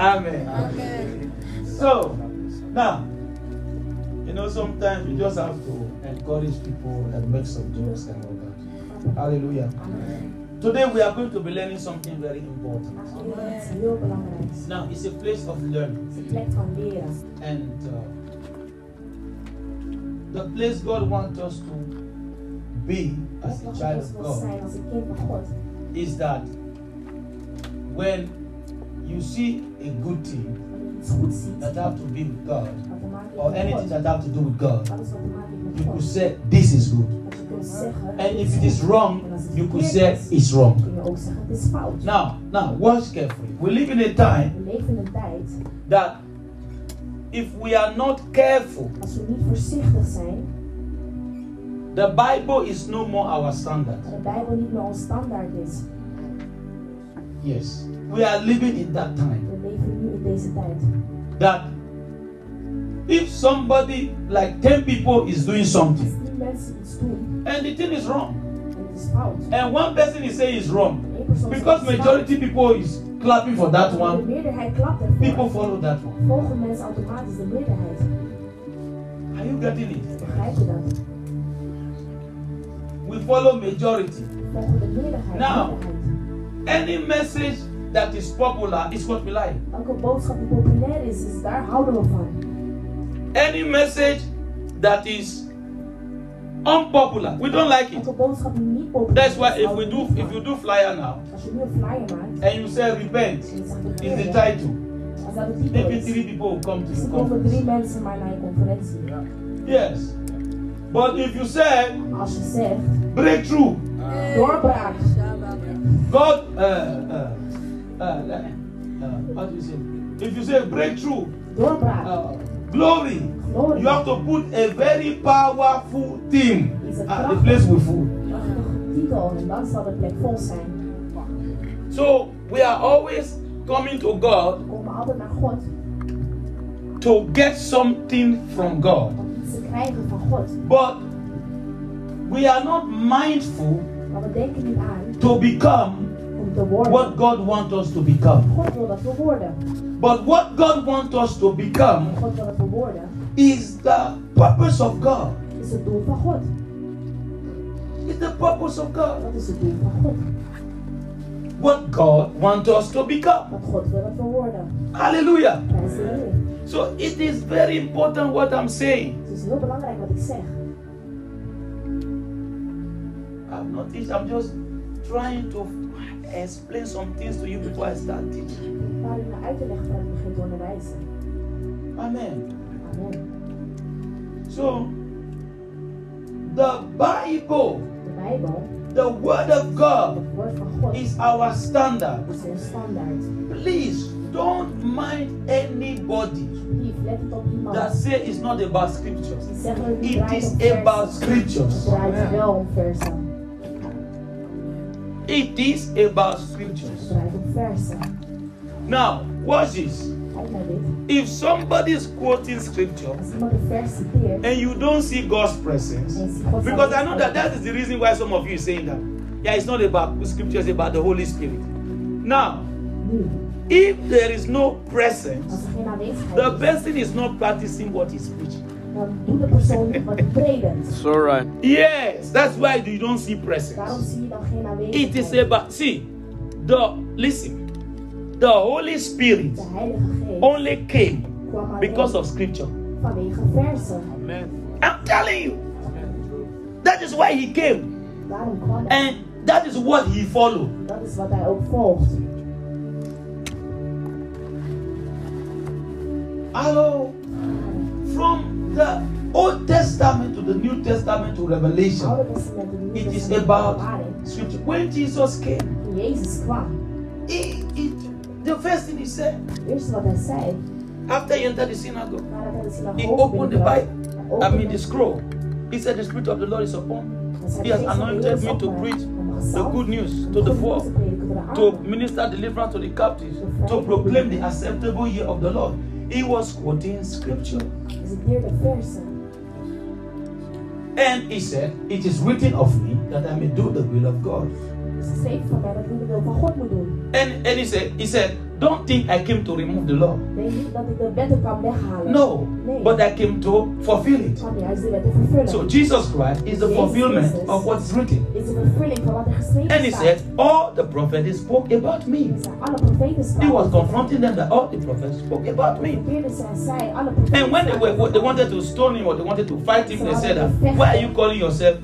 Amen. Amen. So, now, you know, sometimes you just have to encourage people and make some jokes and all that. Hallelujah. Today we are going to be learning something very important. Vandaag leren we iets heel belangrijks. Now, it's a place of learning. Het is een plek van. And uh, the place God wants us to be as a child of wil God zijn als een kind van God. is that when you see a good thing Wanneer je iets goed ziet, that have to be with God wat te maken or anything that have to do with God, Alles wat te maken heeft met you could say this is good. Dat je kunt zeggen. And if it is wrong, En als het you could say it's wrong. kun je ook zeggen het is fout. Now, now watch carefully. We live in a time We leven in een tijd, that if we are not careful, als we niet voorzichtig zijn, the Bible is no more our standard. en de Bijbel niet meer is. Yes. We are living in that time. We leven nu in deze tijd. that if somebody like 10 people is doing something tien mensen iets doen and the thing is wrong en het is fout. and one person is saying it's wrong En één persoon zegt because majority people is clapping for that one meerderheid klapt ervoor. people follow that one Volgen mensen automatisch de meerderheid. are you getting it Begrijp je dat? we follow majority Volgen de meerderheid. Now. any message that is popular is what we like. Elke boodschap die populair is, is daar houden we van. any message that is unpopular we don't like it. Boodschap die niet populair that's why if we do if you do flyer now Als je nu een flyer maakt and you say repent en is the title. Als dat de titel maybe is, three people come to dus the komen conference. drie mensen maar naar je conferentie. Yes. But if you say Als je zegt breakthrough, doorbraak, God, uh, uh, uh, uh, how do you say? If you say breakthrough, uh, glory, glorie, you have to put a very powerful theme. at Ah, the place will full. prachtige titel en dan zal de plek vol zijn. So we are always coming to God We komen altijd naar God to get something from God. om iets te krijgen van God. But we are not mindful Maar we denken niet aan to become om te worden. What God wants us to become. God wil dat we worden. But what God wants us to become En God wil dat we worden. is the purpose of God. Is het doel van God. It's the purpose of God. Dat is het doel van God. What God wants us to become. Wat God wil dat we worden. Hallelujah. Prijs de Heer. So it is very important what I'm saying. Het is heel belangrijk wat ik zeg. I'm not teaching, I'm just trying to explain some things to you before I start teaching. Ik probeer je uit te leggen voordat ik begin te. Amen. Amen. So the Bible, De Bijbel, the Word of God, het woord God, is our standard. is. Please don't mind anybody Lief, let het op iemand. that say it's not about scriptures. Die zeggen dat het niet It draait is om versen. about Het scriptures. It is about scriptures. draait om versen. Now, watch this. Kijk naar dit. If somebody is quoting scripture Als iemand een vers citeert, and you don't see God's presence, en je ziet Gods because I know that that is the reason why some of you is saying that. Yeah, it's not about scripture, it's about the Holy Spirit. Now, hmm. if there is no presence, als geen aanwezigheid the person is not practicing what he's preaching. Dan doet de persoon wat hij. So right. Yes, that's why you don't see Daarom presence. zie je dan geen It aanwezigheid. is about see the listen, the Holy Spirit De Heilige Geest only came kwam alleen because of scripture. vanwege versen. Amen. I'm telling you. That is why he came. Daarom kwam hij. And that is what he followed. Dat is wat hij ook volgt. Hello. From the Old Testament to the New Testament to Revelation, Oude Testament en Nieuwe it is about scripture. When Jesus came, he, he, the first thing he said, het eerste wat hij zei, after he entered the synagogue, nadat hij de he opened the Bible, I mean the scroll. He said, The Spirit of the Lord is upon me. He has "De geest van de anointed me to preach the good news to the poor, nieuws te prediken voor de to minister deliverance to the captives, to proclaim the acceptable year of the Lord. He was quoting scripture. Citeerde versen. And he said, It is written of me that I may do the will of God. Het is geschreven van mij dat ik de wil van God moet doen. And, and he said, he said, don't think I came to remove the law. Denk niet dat ik de wetten kan weghalen. No, but I came to fulfill it. Kan juist de wetten vervullen. So Jesus Christ is the fulfillment of what is written. is de vervulling van wat geschreven And he said, All the prophets spoke about me. Zijn alle profeten He was confronting them that all the prophets spoke about me. Verkeerde zijn zij, alle profeten And when they were they wanted to stone him or they wanted to fight him, they said, Why are you calling yourself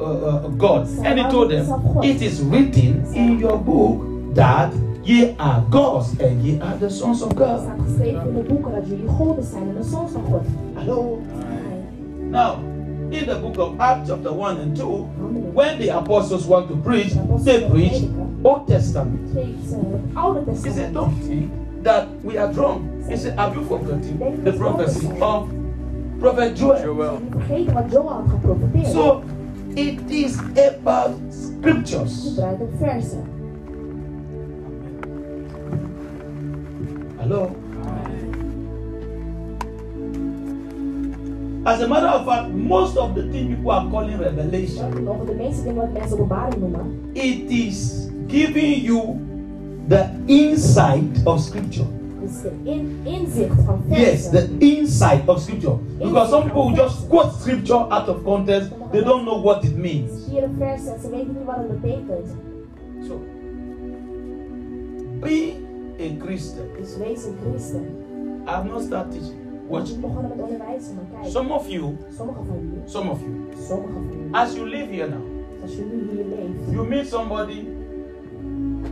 uh, uh, God? And he told them, It is written in your book that ye are gods and ye are the sons of God. staat geschreven in de boeken dat jullie goden zijn en de sons van God. Hello. Now, in the book of Acts, chapter 1 and 2, when the apostles want to preach, they preach Old Testament. Spreekt ze het He said, Don't think that we are drunk. He said, Have you forgotten the prophecy of Prophet Joel? Joel. Niet vergeten wat Joel had geprofiteerd. So it is about scriptures. Het draait om versen. Hello? As a matter of fact, most of the things people are calling revelation, Nog de meeste dingen wat mensen openbaring noemen, it is giving you the insight of scripture. Is de in, inzicht van versen. Yes, the insight of scripture. Because some people just quote scripture out of context, they don't know what it means. Vierde versen en ze weten niet wat het betekent. So, be a Christian. Dus wees een christen. I have not started teaching. Watch. We begonnen met onderwijzen, maar kijk. Some of you, Sommigen van jullie, some of you, sommigen van jullie, as you live here now, als je nu hier you meet somebody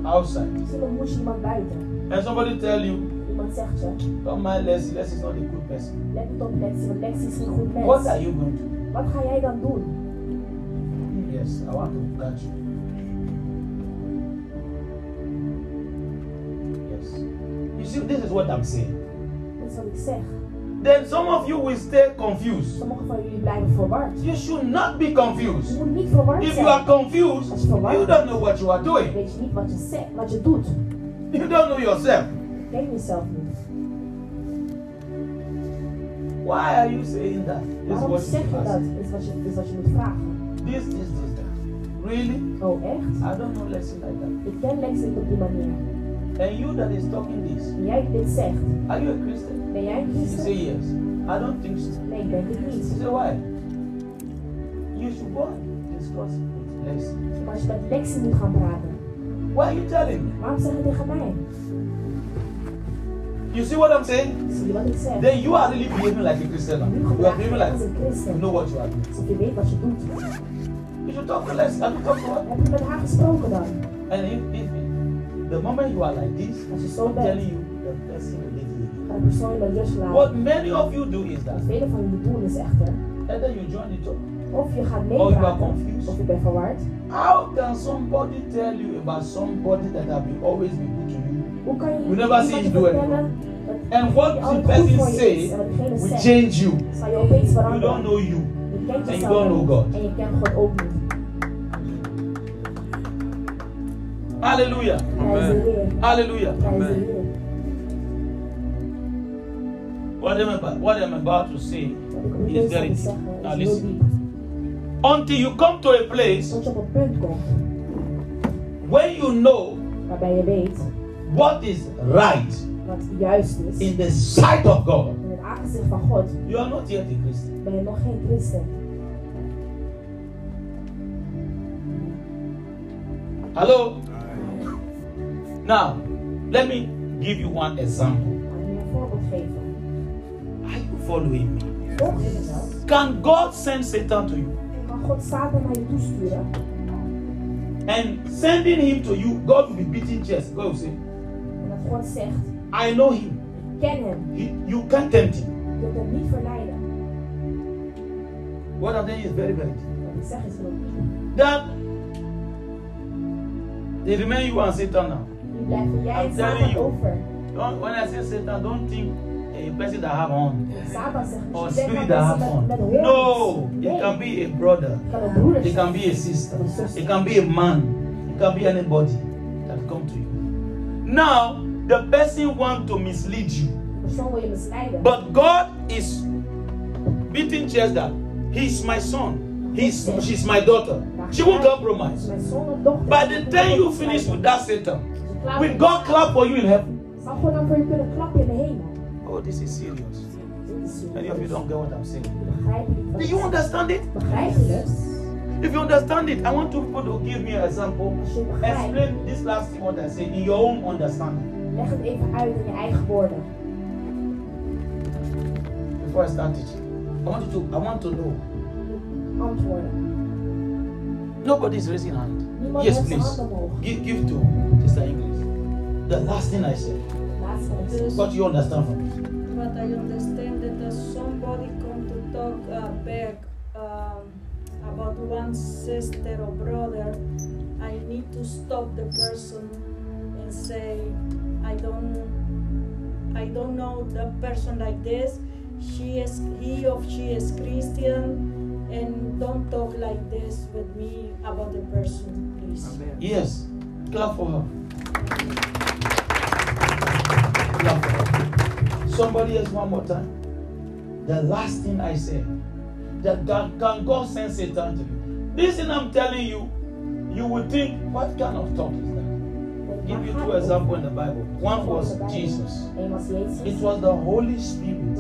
outside, misschien ontmoet je iemand buiten. and somebody tell you, Zegt don't mind Leslie, Leslie is not a good person. let Lexi, want is goed mens. What are you going to do? Wat ga jij dan doen? Yes, I want to catch you. Yes. You see, this is what I'm saying. Dat is wat ik zeg. Then some of you will stay confused. Sommigen van jullie blijven verward. You should not be Je confused. moet niet verward If you are confused, you don't know what you are doing. Weet je niet wat je zegt, wat je doet. You don't know yourself. Je kent jezelf. Why are you saying that? This is Waarom what you zeg je dat? Is wat je, is wat je moet vragen. This, this, this, that. Really? Oh, echt? I don't know lesson like that. Ik ken niet op die manier. And you that is talking this, jij dit zegt, are you a Christian? ben jij een You say yes. I don't think so. Nee, ik denk het You say why? You should go and discuss with Leslie. Maar als je met Lexi moet gaan praten, Why are you telling me? waarom zeg je tegen mij? You see what I'm saying? Zie je wat ik zeg? Then you are really behaving like a Christian now. You are behaving like you know what you are doing. Alsof je weet wat je. You should talk to Leslie. Have you talked to her? Heb je met haar gesproken dan? And if, if the moment you are like this, zo I'm bent, telling you, the person will leave you. ga de persoon met rust laten. What many of you do is that velen van jullie doen is echter, either you join the church, of je gaat or you are meepraten, confused. of je bent verward. How can somebody tell you about somebody that have been always been good to you? We never see him do dat And what the person say is en wat diegene will change you. You don't know you. And you don't know God. en je kent God ook niet. Hallelujah. Heer. Hallelujah. Amen. What I'm about, what I'm about to say Wat ik nu is very deep. Now listen. Until you come to a place Tot je op een punt komt when you know waarbij je weet what is right wat juist is in the sight of God, in het aangezicht van God, you are not yet a Christian. ben je nog geen christen. Hello? Now, let me give you one example. Laat me een voorbeeld geven. Are you following me? Volg je me wel? Can God send Satan to you? God Satan naar je toesturen? And sending him to you, God will be beating chest. God will say, En God zegt, I know him. ik ken hem. He, you can't tempt him. Je kunt hem niet verleiden. What I'm saying is very, very. Wat ik zeg is heel. That they remain you and Satan now. Nu blijven jij en I'm telling Satan you. over. Don't, when I say Satan, don't think a person that have horn En or dus je denkt spirit that have horn. No, it can be a brother. Kan een broeder It can be a sister. It can be a man. It can be anybody that come to you. Now, the person want to mislead you. De persoon wil je misleiden. But God is beating chest that he's my son. He's, she's my daughter. She won't compromise. Mijn zoon of dochter. By the time you finish with that Satan, klaar Will. God clap for you in heaven? Zal God dan voor je kunnen klappen in de hemel? Oh, this is serious. Dit is Many of you don't get what I'm saying. Begrijp je niet wat Do you understand it? Begrijp je het? If you understand it, I want two people to give me an example. Als je het begrijpt, Explain this last thing what I say in your own understanding. Leg het even uit in je eigen woorden. Before I start teaching, I want you to I want to know. Antwoorden. is raising hand. Niemand Yes, please. Give give to Sister English. The last thing I said. Laatste wat ik zeg. What you understand from it? But I understand that uh, somebody come to talk uh, back um, about one sister or brother. I need to stop the person and say, I don't, I don't know the person like this. She is, he or she is Christian, and don't talk like this with me about the person, please. Yes. Clap for her. Clap for her. Somebody else one more time. The last thing I said. That God, can God send Satan to you? This thing I'm telling you, you would think, what kind of talk is that? Give you two examples in the Bible. One was Jesus. It was the Holy Spirit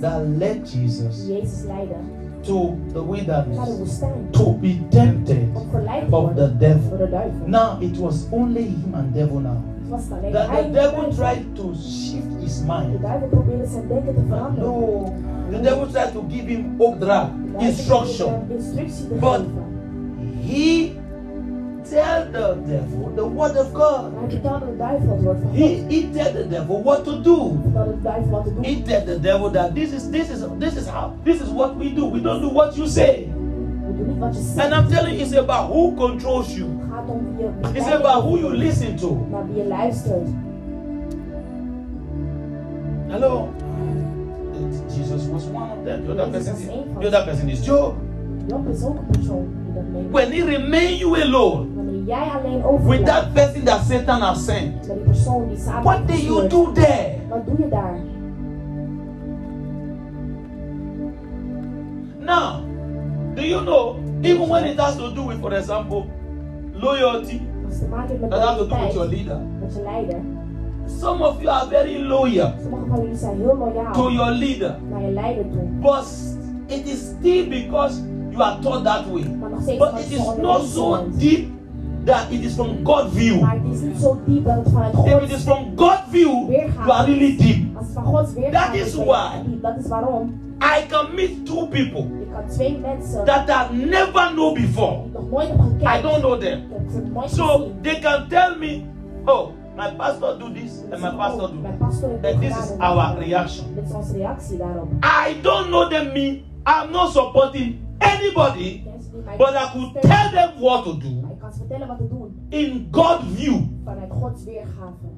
that led Jesus to the wilderness to be tempted of the devil. Now it was only him and devil now. That the devil tried to shift his mind. No, the devil tried to give him opdracht, instruction. But- He tell the devil the word of God. Maar hij vertelde de duivel het woord. He, he tell the devil what to do. Hij vertelde de duivel wat te doen. He tell the devil that this is this is this is how this is what we do. We don't do what you say. We doen niet wat je And. I'm telling you, it's about who controls you. Het gaat om wie je It's about who you listen to. naar wie je luistert. Hello. Jesus was one of them. The other person is, the other person is Job. Job is ook een persoon die dat meemaakt. When he remain you alone Wanneer jij alleen with that person that Satan has sent, met die persoon die Satan what do you do there? Wat doe je daar? Now, do you know, even when it has to do with, for example, loyalty, Als het te maken heeft met that has to do with your leader, met je leider. some of you are very loyal Sommige van jullie zijn heel loyaal to your leader, naar je leider toe. but it is still because you are taught that way. Maar nog steeds But it is not so deep that it is from God view. Maar het is niet zo diep dat het vanuit If it is from God view, you are really deep. Als het van Gods weergaat That is is, ben je why- diep. Dat is waarom I can meet two people ik kan twee mensen that I never know before. die ik nog nooit heb gekend. I don't know them. Ik heb ze nooit So they can tell me, oh, my pastor do this and my pastor do that. And this is our reaction. Dit is onze reactie daarop. I don't know them me. I'm not supporting anybody, Mensen die mij but I could tell them what to do ik kan ze vertellen wat te doen in God view. vanuit Gods weergave.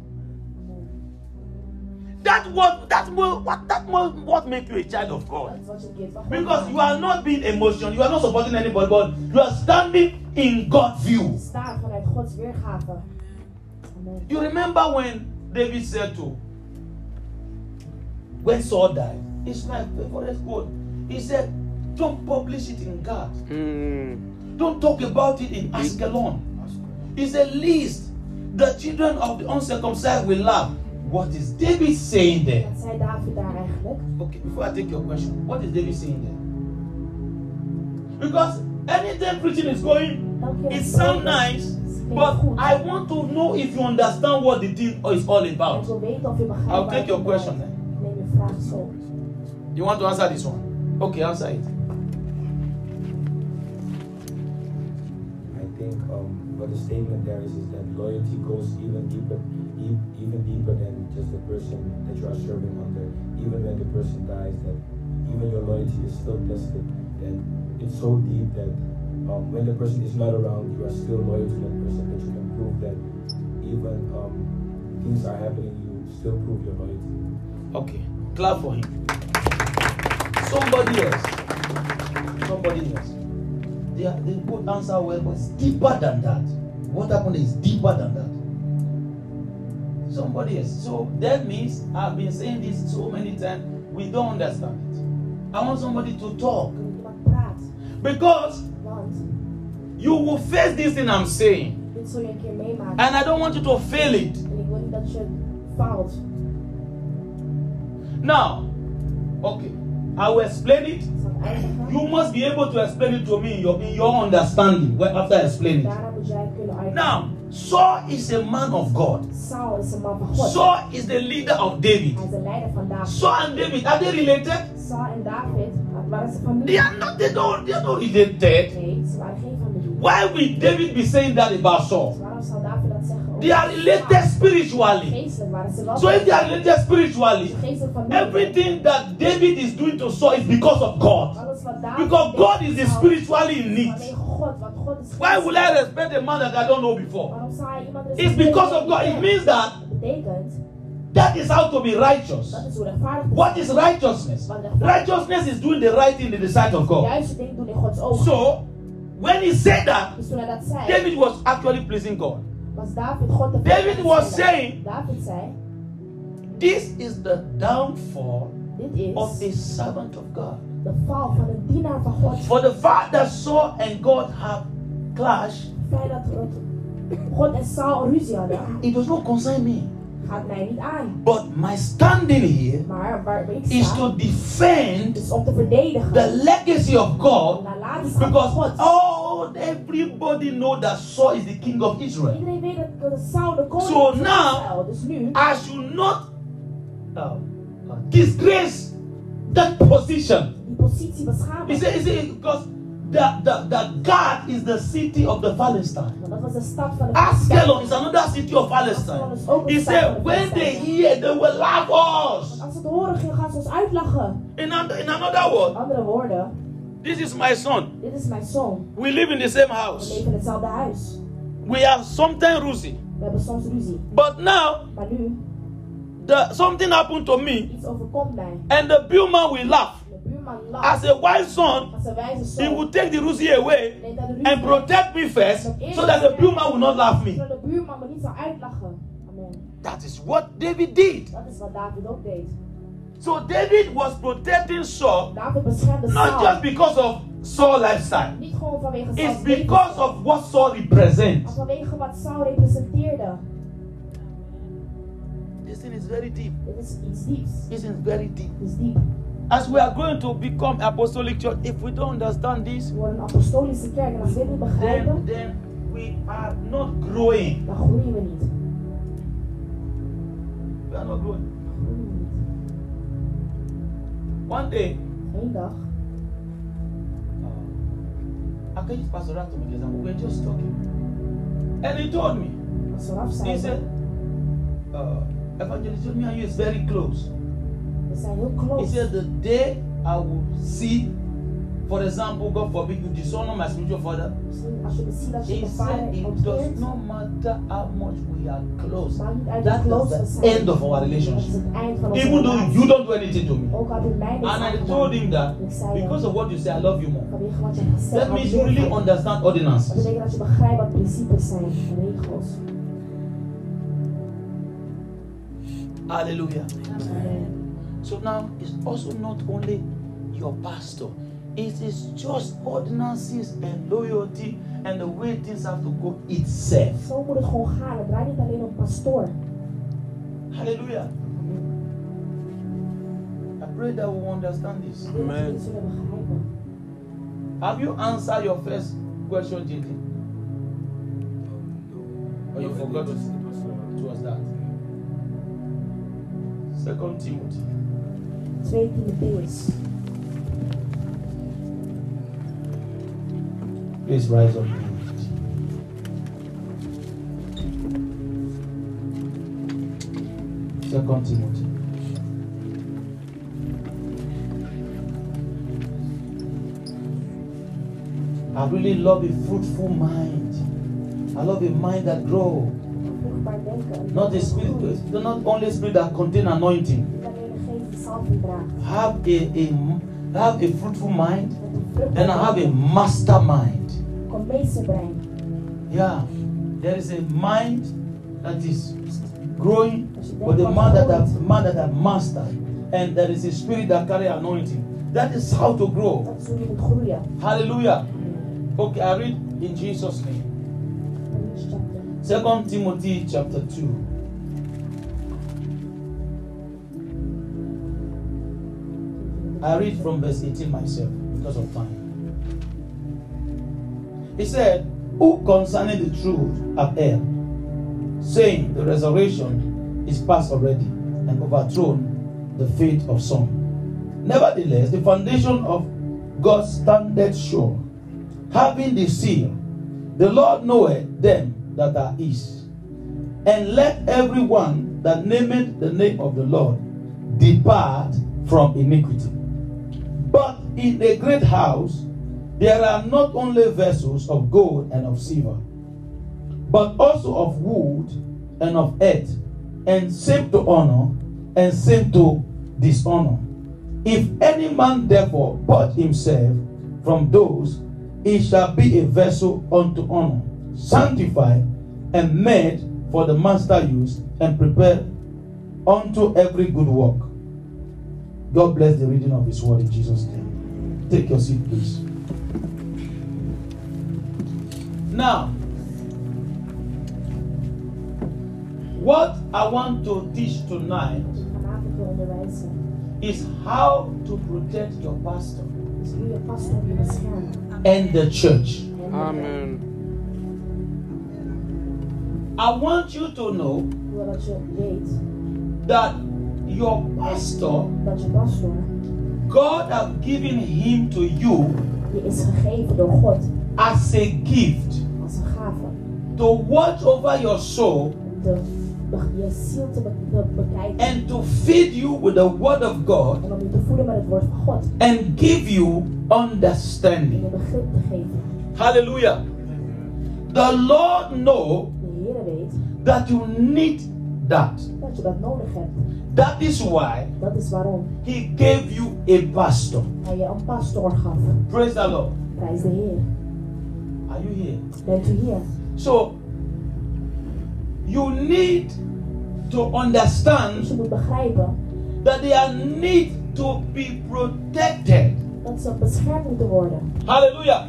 That what that will what that will what make you a child of God. Dat is wat je een kind van God Because you are not being emotional, you are not supporting anybody, but you are standing in Gath's view. Je vanuit Gods weergave. You remember when David said to when Saul died, it's life favorite quote. He said, Don't publish it in God. Hmm. Don't talk about it in Askelon. He said, Least the children of the uncircumcised will laugh. What is David saying there? Wat zei David daar eigenlijk? Okay, before I take your question, what is David saying there? Because anytime preaching is going, Elke keer it sounds nice, but. I want to know if you understand what the thing is all about. wil weten of je begrijpt I'll take your question draait. Eh. then. Neem je vraag zo. You want to answer this one? Okay, answer it. Loyalty goes even deeper, e- even deeper than just the person that you are serving under. Even when the person dies, that even your loyalty is still tested. That it's so deep that um, when the person is not around, you are still loyal to that person. That you can prove that even um, things are happening, you still prove your loyalty. Okay, clap for him. Somebody else. Somebody else. They, are, they both answer well, but it's deeper than that. What happened is deeper than that. Somebody else. So that means I've been saying this so many times, we don't understand it. I want somebody to talk. Because you will face this thing I'm saying. And I don't want you to fail it. Now, okay, I will explain it. Ik zal het uitleggen. You must be able to explain it to me in your, in your understanding when, after I explain it. Daarna moet jij kunnen uitleggen. Now, Saul is a man of God. Saul is een man van God. Saul is the leader of David. Hij is de leider van David. Saul and David, are they related? Saul en David They are not, they don't, they are not related. Nee, ze waren geen familie. Why would David be saying that about Saul? They are related spiritually. So if they are related spiritually, everything that David is doing to Saul is because of God. Because God is spiritually in need. Why will I respect a man that I don't know before? It's because of God. It means that that is how to be righteous. What is righteousness? Righteousness is doing the right thing in the sight of God. So, when he said that, David was actually pleasing God. David God de David was saying- This is the downfall of a servant of God. de val van een dienaar van God. For the fact that Saul and God have clashed, Het feit dat God- God Saul ruzie hadden, it does not concern me. Gaat mij niet aan. But my standing here Maar waar ik is to defend is om te verdedigen the legacy of God de nalatenschap van because oh everybody know that Saul is the king of Israel. Iedereen weet dat dat Saul de koning So now- Israël. Dus nu, I should not uh, uh, disgrace that position. die positie beschamen. He said, he said because the, the, the Gath is the city of the Palestine. Want dat was de stad van de Askelon is another city of Palestine. He said, when they hear, they will laugh us. Als het horen, gaan ze ons uitlachen. In, an- in another word, this is my son. dit is mijn zoon. We live in the same We house. in hetzelfde huis. We have sometimes ruzy. We hebben soms ruzie. But now, the, something happened to me, iets overkomt mij. and the buurman will laugh. De buurman lacht. As a wise son, Als een wijze he will take the ruzy away neemt hij de ruzie and protect me first so that the blue man will not laugh me. Zodat de buurman me niet zou uitlachen. Amen. That is what David did. Dat is wat David ook deed. So David was protecting Saul not just because of Saul lifestyle. It's because of what Saul represents. Maar vanwege wat Saul representeerde. This thing is very deep. Dit is iets dieps. This is very deep. Dit is diep. As we are going to become apostolic church, if we don't understand this, We worden een apostolische kerk. En we then, then we are not growing. we are not growing. Dan groeien we niet. One day, Eén dag, uh, I can use Pastor Rat to make example. We were just talking. And he told me, als we eraf he said, uh, Evangelist, told me and you is very close. We zijn heel He said, The day I will see, for example, God forbid, you dishonor my spiritual father. Misschien als je ziet dat je He said, vader It does not matter how much we are close. maakt niet uit That close the end of our relationship. het eind van onze Even though you don't do anything to me. Ook had hij mij niks And I told him that Ik zei hem, because of what you say, I love you more. vanwege wat je hebt gezegd, That means you really understand Dat ordinances. betekent dat je begrijpt wat principes zijn en regels. Hallelujah. Amen. So now it's also not only your pastor, it is just ordinances and loyalty and the way things have to go itself. Zo moet het gewoon gaan. Het draait niet alleen om pastoor. Hallelujah. I pray that we understand this. Ik wil dat jullie dit zullen begrijpen. Have you answered your first question, JT? Or you forgot to it was that? Second Timothy. 2 Timotheus. Please rise up. Second Timothy. I really love a fruitful mind. I love a mind that grows. Not a spirit, not only spirit that contain anointing. Have a, a have a fruitful mind Then I have a. Kom meesterbrein. Yeah, there is a mind that is growing, but a man that have man that have mastered, and there is a spirit that carry anointing. That is how to grow. Dat is hoe je moet groeien. Hallelujah. Okay, I read in Jesus' name. Second Timothy chapter 2. I read from verse 18 myself because of time. He said, Who concerning the truth have erred, saying the resurrection is past already, and overthrown the faith of some. Nevertheless, the foundation of God standeth sure, having the seal. The Lord knoweth them that are his. And let everyone that nameth the name of the Lord depart from iniquity. But in the great house there are not only vessels of gold and of silver, but also of wood and of earth, and same to honor and same to dishonor. If any man therefore purge himself from those, he shall be a vessel unto honor, sanctified and made for the master use, and prepared unto every good work. God bless the reading of His word in Jesus' name. Take your seat, please. Now, what I want to teach tonight Vanavond wil onderwijzen is how to protect your pastor is hoe je pastor je beschermt. and the church. Amen. I want you to know Ik wil dat je weet that your pastor, dat je pastor God have given him to you je is gegeven door God as a gift als een gave. to watch over your soul de, de- je ziel te, be, bekijken. and to feed you with the word of God En om je te voeden met het woord van God. and give you En understanding. je begrip te geven. Hallelujah. The Lord know De Heer weet that you need that. Dat je dat nodig hebt. That is why Dat is waarom he gave you a pastor. hij je een pastor gaf. Praise the Lord. Prijs de Heer. Are you here? Bent u hier? So you need to Dus understand je moet begrijpen that they are need to be protected. dat ze beschermd moeten worden. Hallelujah.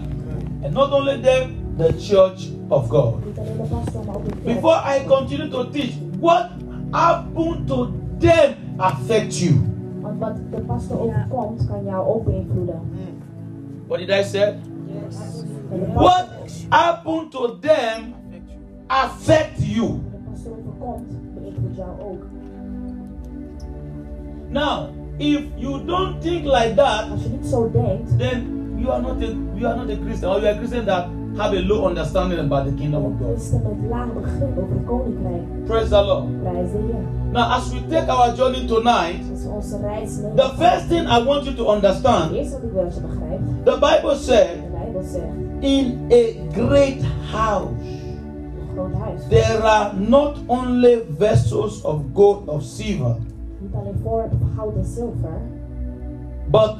And not only them, the church of God. Niet alleen de pastor, maar ook de kerk. Before I continue to teach, what happened to them affect you. Want wat de pastor overkomt, kan jou ook beïnvloeden. What did I say? En de pastor- What happened to them affect you. de pastor overkomt, beïnvloedt jou ook. Now, if you don't think like that, Als je niet zo denkt, then you are not a you are not a Christian, or you are a Christian that have a low understanding about the kingdom of God. is het met laag begrip over het. Praise the Lord. Prijs de Heer. Now, as we take our journey tonight, Dat is onze reis mee. the first thing I want you to understand, eerste wat ik wil dat je begrijpt, the Bible said, de Bijbel zegt, in a great house. een groot huis. There are not only vessels of gold or silver, Niet alleen voor goud en zilver, but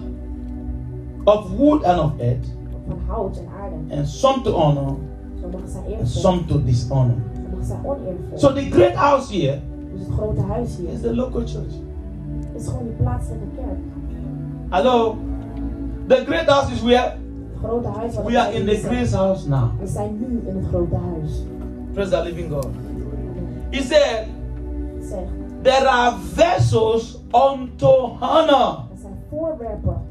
of wood and of earth, van hout en aarde. and some to honor Sommige zijn and some to dishonor. sommige zijn oneervol. So the great house here Dus het grote huis is hier the local church. is gewoon die plaatselijke kerk. Hello? The great house is where? Het grote huis We are in the grace house now. We zijn nu in het grote huis. Praise the living God. He said, Zeg, There are vessels unto honor,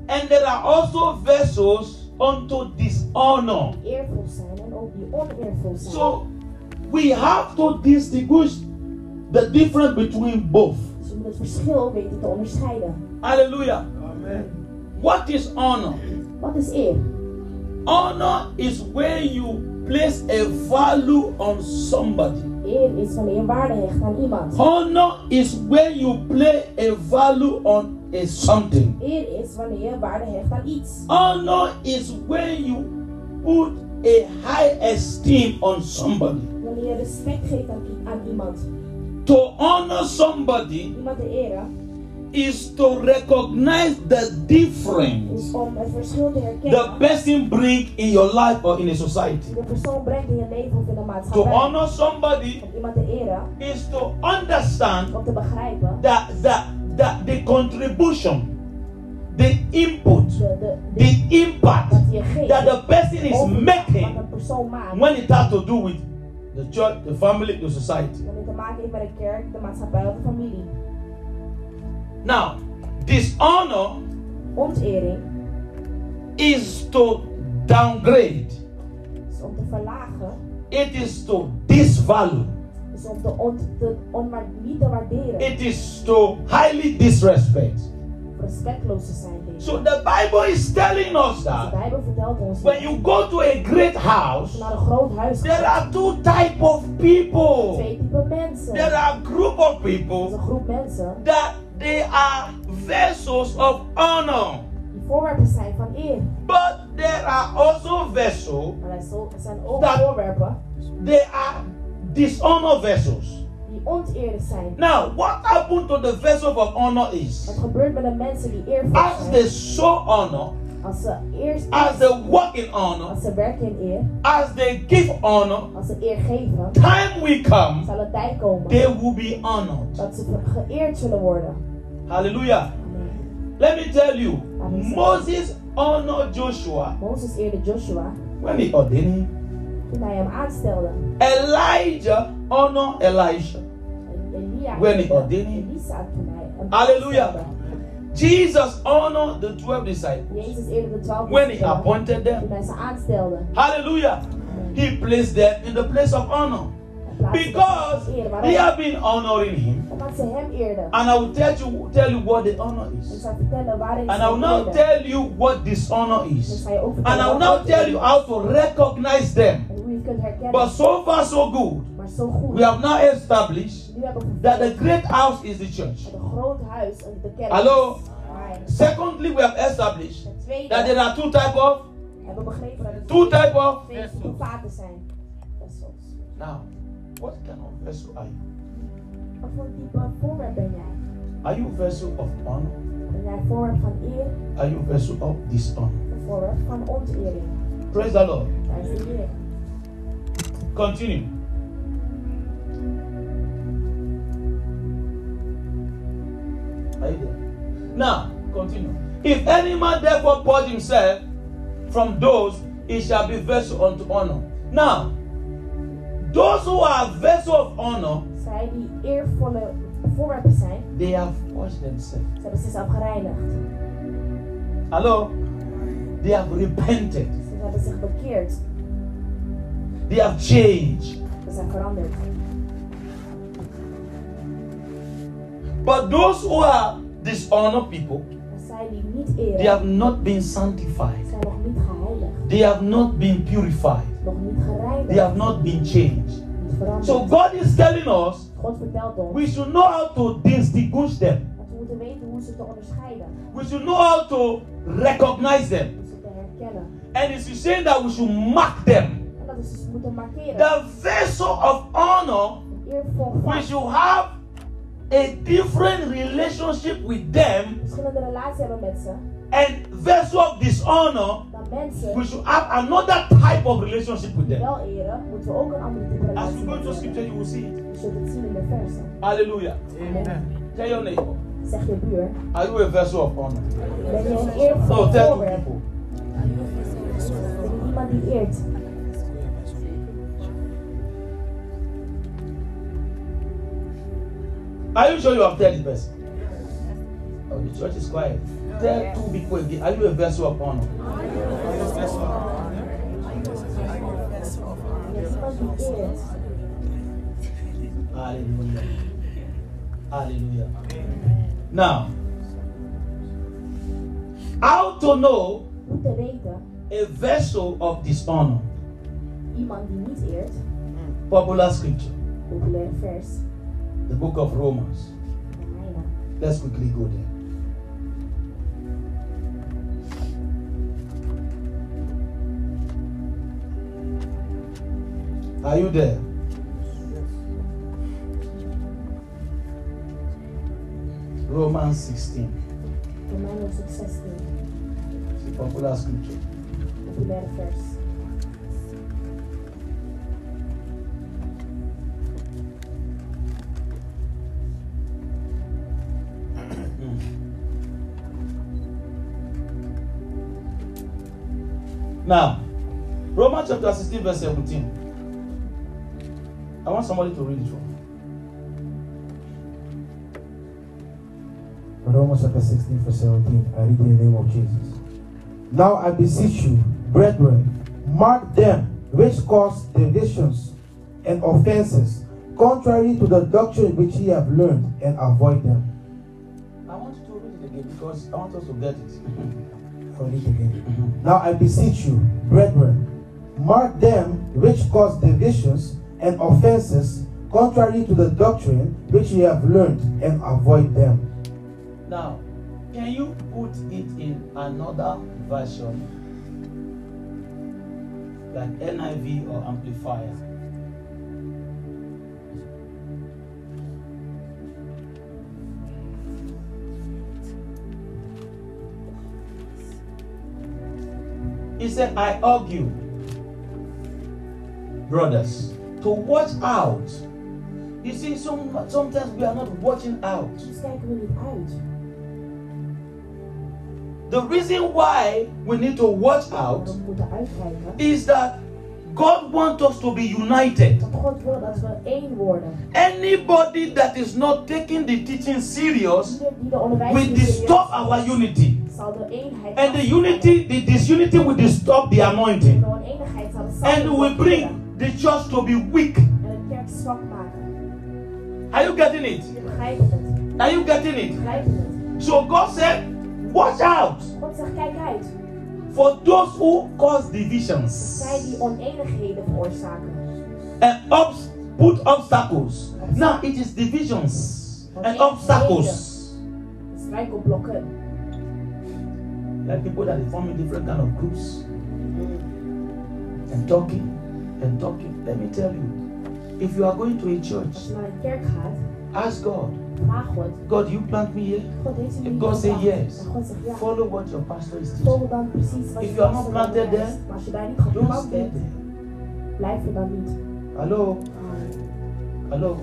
and there are also vessels unto dishonor. die eervol zijn en ook die oneervol zijn. So we have to distinguish the difference between both. Dus je moet het verschil weten te onderscheiden. Hallelujah. What is honor? Wat is eer? Honor is where you place a value on somebody. Eer is wanneer je waarde hecht aan iemand. Honor is where you play a value on a something. Eer is wanneer waarde hecht aan iets. Honor is where you put a high esteem on somebody. Wanneer je respect geeft aan, aan iemand. To honor somebody Iemand te eren is to recognize the difference is om het verschil te the person bring in your life or in a society. De persoon brengt in je leven of in de To honor somebody Om iemand te eren. is to understand Om te begrijpen. that that that the contribution, the input, de, de, the impact dat je geeft. that the person is making maakt. when it has to do with the church, the family, the society. wanneer het te maken heeft met de kerk, de maatschappij of de familie. Now, dishonor is to downgrade, om te verlagen, it is to disvalue, is om te, on, te onwaar- niet te waarderen, it is to highly disrespect. respectloos te zijn. So the Bible is telling us that Bijbel vertelt ons when you go to a great house, naar een groot huis there are two type of people. twee typen mensen. There Er are group of people een groep mensen that they are vessels of honor, die voorwerpen zijn van eer. but there are also vessels Maar er er zijn ook Dat- voorwerpen they are dishonor vessels. die onteerd zijn. Now, what happened to the vessel of honor is Wat gebeurt met de mensen die eervol as they show honor, Als ze eerst as they walk in honor, als ze werken in eer, as they give honor, als ze eer geven, time will come, zal het tijd komen they will be honored. dat ze geëerd zullen worden. Hallelujah. Amen. Let me tell you, Amen. Moses honored Joshua Mozes eerde Joshua when he ordained him. Toen hij hem aanstelde. Elijah honored Elisha. When he ordained him. Elisa toen hij hem Hallelujah. Jesus honored the 12 disciples Jezus eerde de twaalf when he appointed them. hij ze aanstelde. Hallelujah. He placed them in the place of honor because they have been honoring him. Omdat ze hem eerden. And I will tell you, tell you what the honor is. zal vertellen waarin And I will now tell you what dishonor is. ga je ook And I will now tell you how to recognize them. En hoe je kunt herkennen. But so far, so good. maar zo goed. We have now established nu hebben we that the great house is the church. dat een groot huis en de kerk Hallo? is. Maar Secondly, we have established that there are two type of hebben we begrepen dat two type of. twee typen vaten zijn. Vessels. Now, what kind of vessel are you? Wat voor type voorwerp ben jij? Are you vessel of honor? Ben jij voorwerp van eer Are you vessel of dishonor? of voorwerp van ontering? Praise the Lord. Continue. Are you there? Now, continue. If any man therefore purge himself from those, he shall be vessel unto honor. Now, those who are vessel of honor, Zij die eervolle voorwerpen zijn, they have purged themselves. ze hebben zichzelf gereinigd. Hello? They have repented. Ze hebben zich bekeerd. They have changed. Ze zijn veranderd. But those who are dishonored people, En zij die niet they have not been sanctified. zijn nog niet geheiligd. They have not been purified. Nog niet gereinigd. They have not been changed. So God is telling us God vertelt ons we should know how to distinguish them. we moeten weten hoe ze te onderscheiden. We should know how to recognize them. Hoe ze te herkennen. And it's saying that we should mark them. En dat is dus moeten markeren. The vessel of honor, we should have a different relationship with them. Verschillende relatie hebben met. And vessel of dishonor, we should have another type of relationship with them. wel eren, moeten we ook een andere type As we go to scripture, you will see it. Je zult het zien in de versen. Hallelujah. Amen. Tell your neighbor, Zeg je buur, are you a vessel of honor? ben je een eervol No, tell two people. Are you sure you have told the person? Oh, the church is quiet. Tell two people again. Are you a vessel of honor? Ben je iemand die eert? Hallelujah. Hallelujah. Now, how to know Hoe te weten, a vessel of dishonor? iemand die niet eert, Popular scripture, Popular vers, the book of Romans. Let's quickly go there. Are you there? Romans 16. Romeinen hoofdstuk 16, It's a popular scripture. populaire vers. Now, Romans chapter 16, verse 17. I want somebody to read it for me. Romans chapter 16, verse 17. I read in the name of Jesus. Now I beseech you, brethren, mark them which cause divisions and offenses, contrary to the doctrine which ye have learned, and avoid them. I want you to read it again because I want us to get it. I'll read again. Now I beseech you, brethren, mark them which cause divisions and offenses, contrary to the doctrine which ye have learned, and avoid them. Now, can you put it in another version? Like NIV or Amplifier? He said, I argue, brothers, to watch out. You see, some, sometimes we are not watching out. We niet uit. The reason why we need to watch out Waarom we moeten uitkijken? is that God wants us to be united. Want God wil dat we één worden. Anybody that is not taking the teaching serious Ieder die de onderwijs will disturb our unity. Zal de eenheid And the unity, the disunity will disturb the anointing. door een eenigheid zal de And will bring the church to be weak. En de kerk zwak maken. Are you getting it? Je begrijpt het. Are you getting it? So God said, watch out God zegt, kijk uit. for those who cause divisions Zij die oneenigheden veroorzaken. and obs- put obstacles. Now it is divisions and obstacles. Like people that they form in different kind of groups and talking and talking. Let me tell you, if you are going to a church, je naar een kerk gaat, ask God, God. You plant me here. God If God say yes, En God zegt ja. follow what your pastor is teaching. Volg dan precies wat If you are not planted there, Maar als je daar Don't stay there. blijf er dan niet. Hello, hello. I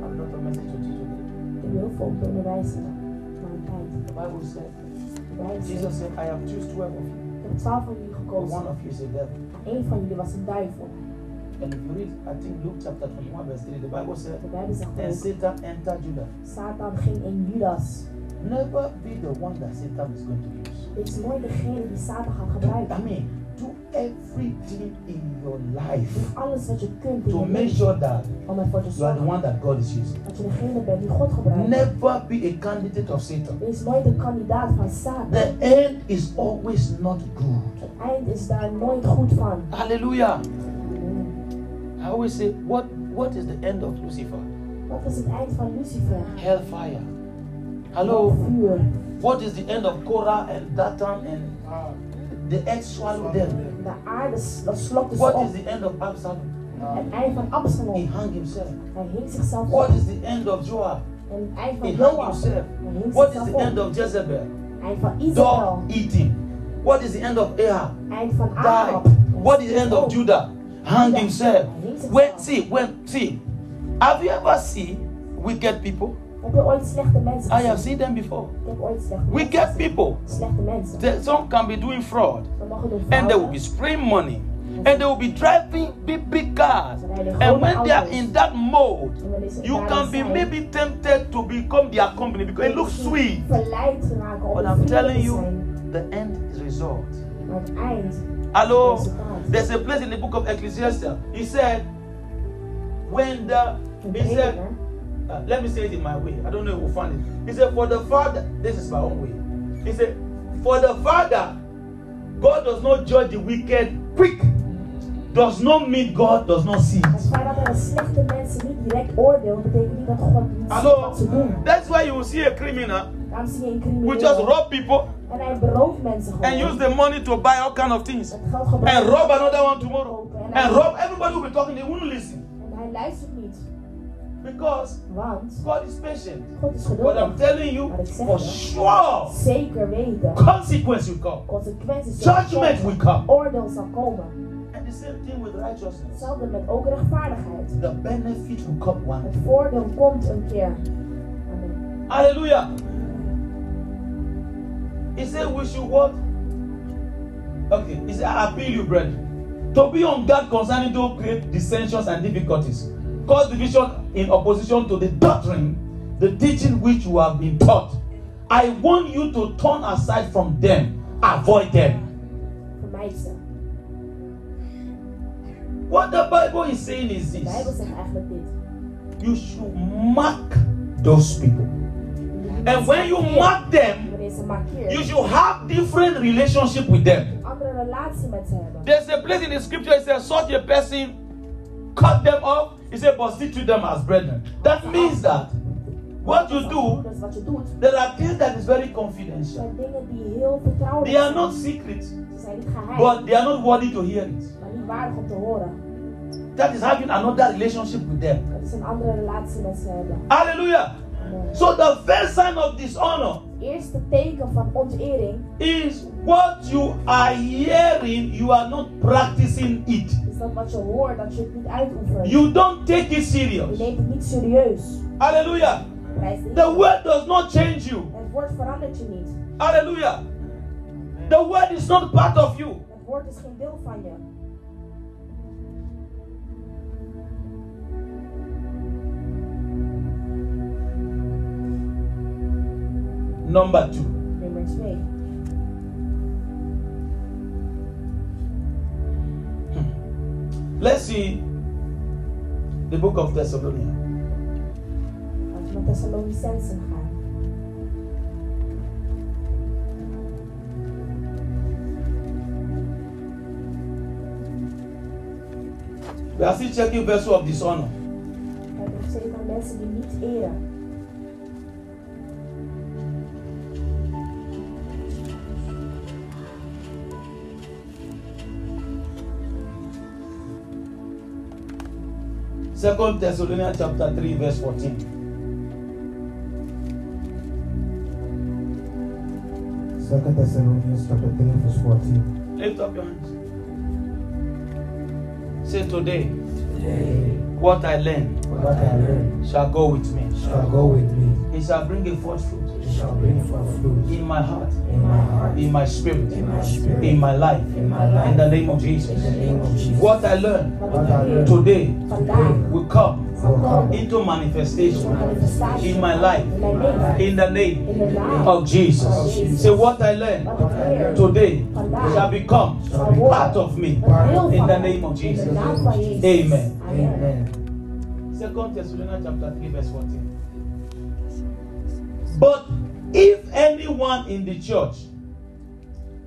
have not a message to teach today. Ik heb heel veel om te onderwijzen. Maar een tijd. The Bible said, De Bijbel zegt, Jesus said, I have choose twelve of you. Ik heb twaalf van jullie gekozen. one of you is a devil. Één van jullie was een duivel. And if you read, I think Luke chapter 21, verse 3, the Bible said, De Bijbel zegt and ook, Satan entered Judah. Satan ging in Judas. Never be the one that Satan is going to use. Dit is nooit degene die Satan gaat I gebruiken. mean, do everything in your life alles wat je kunt in to make sure that om ervoor te you are the one that God is using. dat je degene bent die God gebruikt. Never be a candidate of Satan. Er Wees nooit een kandidaat van Satan. The end is always not good. Het eind is daar nooit goed van. Hallelujah. I always say, what what is the end of Lucifer? Wat is het eind van Lucifer? Hellfire. Hello. What is the end of Korah and Dathan and ah. The earth swallowed them? De aarde slokte ze What op. is the end of Absalom? Het eind van He hung himself. Hij hing zichzelf What op. is the end of Joab? En het eind van He hung Joab. himself. Hij hing What is zichzelf the end of Jezebel? Eind van Dog eating. What is the end of Ahab? Eind van Ahab. Died. What is the end of. Judah? Hung himself. Hij hing zichzelf. When see when see, have you ever seen wicked people? Heb ooit slechte mensen I have seen them before. Ik heb ooit slechte Wicked people. Slechte mensen. They- Some can be doing fraud, and they will be spraying money, and they will be driving big big cars. And when they are in that mode, En wanneer ze you can be maybe tempted to become their company because it looks sweet. Verleid te raken om But I'm telling you, the end is result. Maar het eind. Hello, there's a place in the book of Ecclesiastes. He said, when the he said. Uh, let me say it in my way. I don't know if we'll find it. He said, for the father, this is my own way. He said, for the father, God does not judge the wicked quick. Does not mean God does not see it. feit dat slechte mensen niet direct oordeelt, betekent niet dat God niet ziet Hello, doen. that's why you will see a criminal Daarom zie je een who just rob people en hij berooft mensen and use the money to buy all kind of things and rob another one tomorrow and rob everybody will be talking. They won't listen En hij luistert niet. Because Want God is patient. God is But I'm telling you, for sure, Zeker consequence will come. Consequenties zullen Judgment will come. Oordeel zal komen. And the same thing with righteousness. Hetzelfde met ook rechtvaardigheid. The benefit will come one Het voordeel komt een keer. Amen. Hallelujah. He said we should what? Okay. He said, I appeal you, brethren. To be on guard concerning to create dissensions and difficulties, cause division in opposition to the doctrine, the teaching which you have been taught. I want you to turn aside from them, avoid them. Vermijd ze. What the Bible is saying is this you should mark those people. And when you mark them, Wanneer ze markeert, you should have different relationship with them. een andere relatie met ze hebben. There's a place in the scripture it says, such a person cut them off. He said, but still treat them as brethren. That means that what you do, Dus wat je doet, there are things that is very confidential. zijn dingen die heel vertrouwelijk They are not secret, Ze zijn niet geheim, but they are not worthy to hear it. maar niet waardig om te horen. That is having another relationship with them. Dat is een andere relatie met ze hebben. Hallelujah. So the first sign of dishonor Het eerste teken van ontering is what you are hearing, you are not practicing it. is dat wat je hoort, dat je het niet uitoefent. You don't take it Je serious. neemt het niet serieus. Hallelujah. The word does not change you. Het woord verandert je niet. Hallelujah. The word is not part of you. Het woord is geen deel van je. Number two. Let's see the book of Thessalonians. Laten we naar Thessalonicensen gaan. We are still checking vessel of dishonor. Second Thessalonians chapter 3, verse 14. Second Thessalonians chapter 3, verse 14. Lift up your hands. Say today, what I learn What I learned shall go with me. shall go with me. It shall bring a forth fruit It shall bring forth fruit in my heart, in my heart, in my spirit, in my spirit, in my life, in my life. in the name of Jesus. in the name of Jesus. What I learn Wat Wat I learned today vandaag will come into manifestation in my life, in mijn leven. in the name In de naam of Jesus. Say, what I learn wat ik leer today shall become part of me. In the name of Jesus. de naam van Jezus. Amen. Amen. Amen. Second Thessalonians chapter 3, verse 14. But if anyone in the church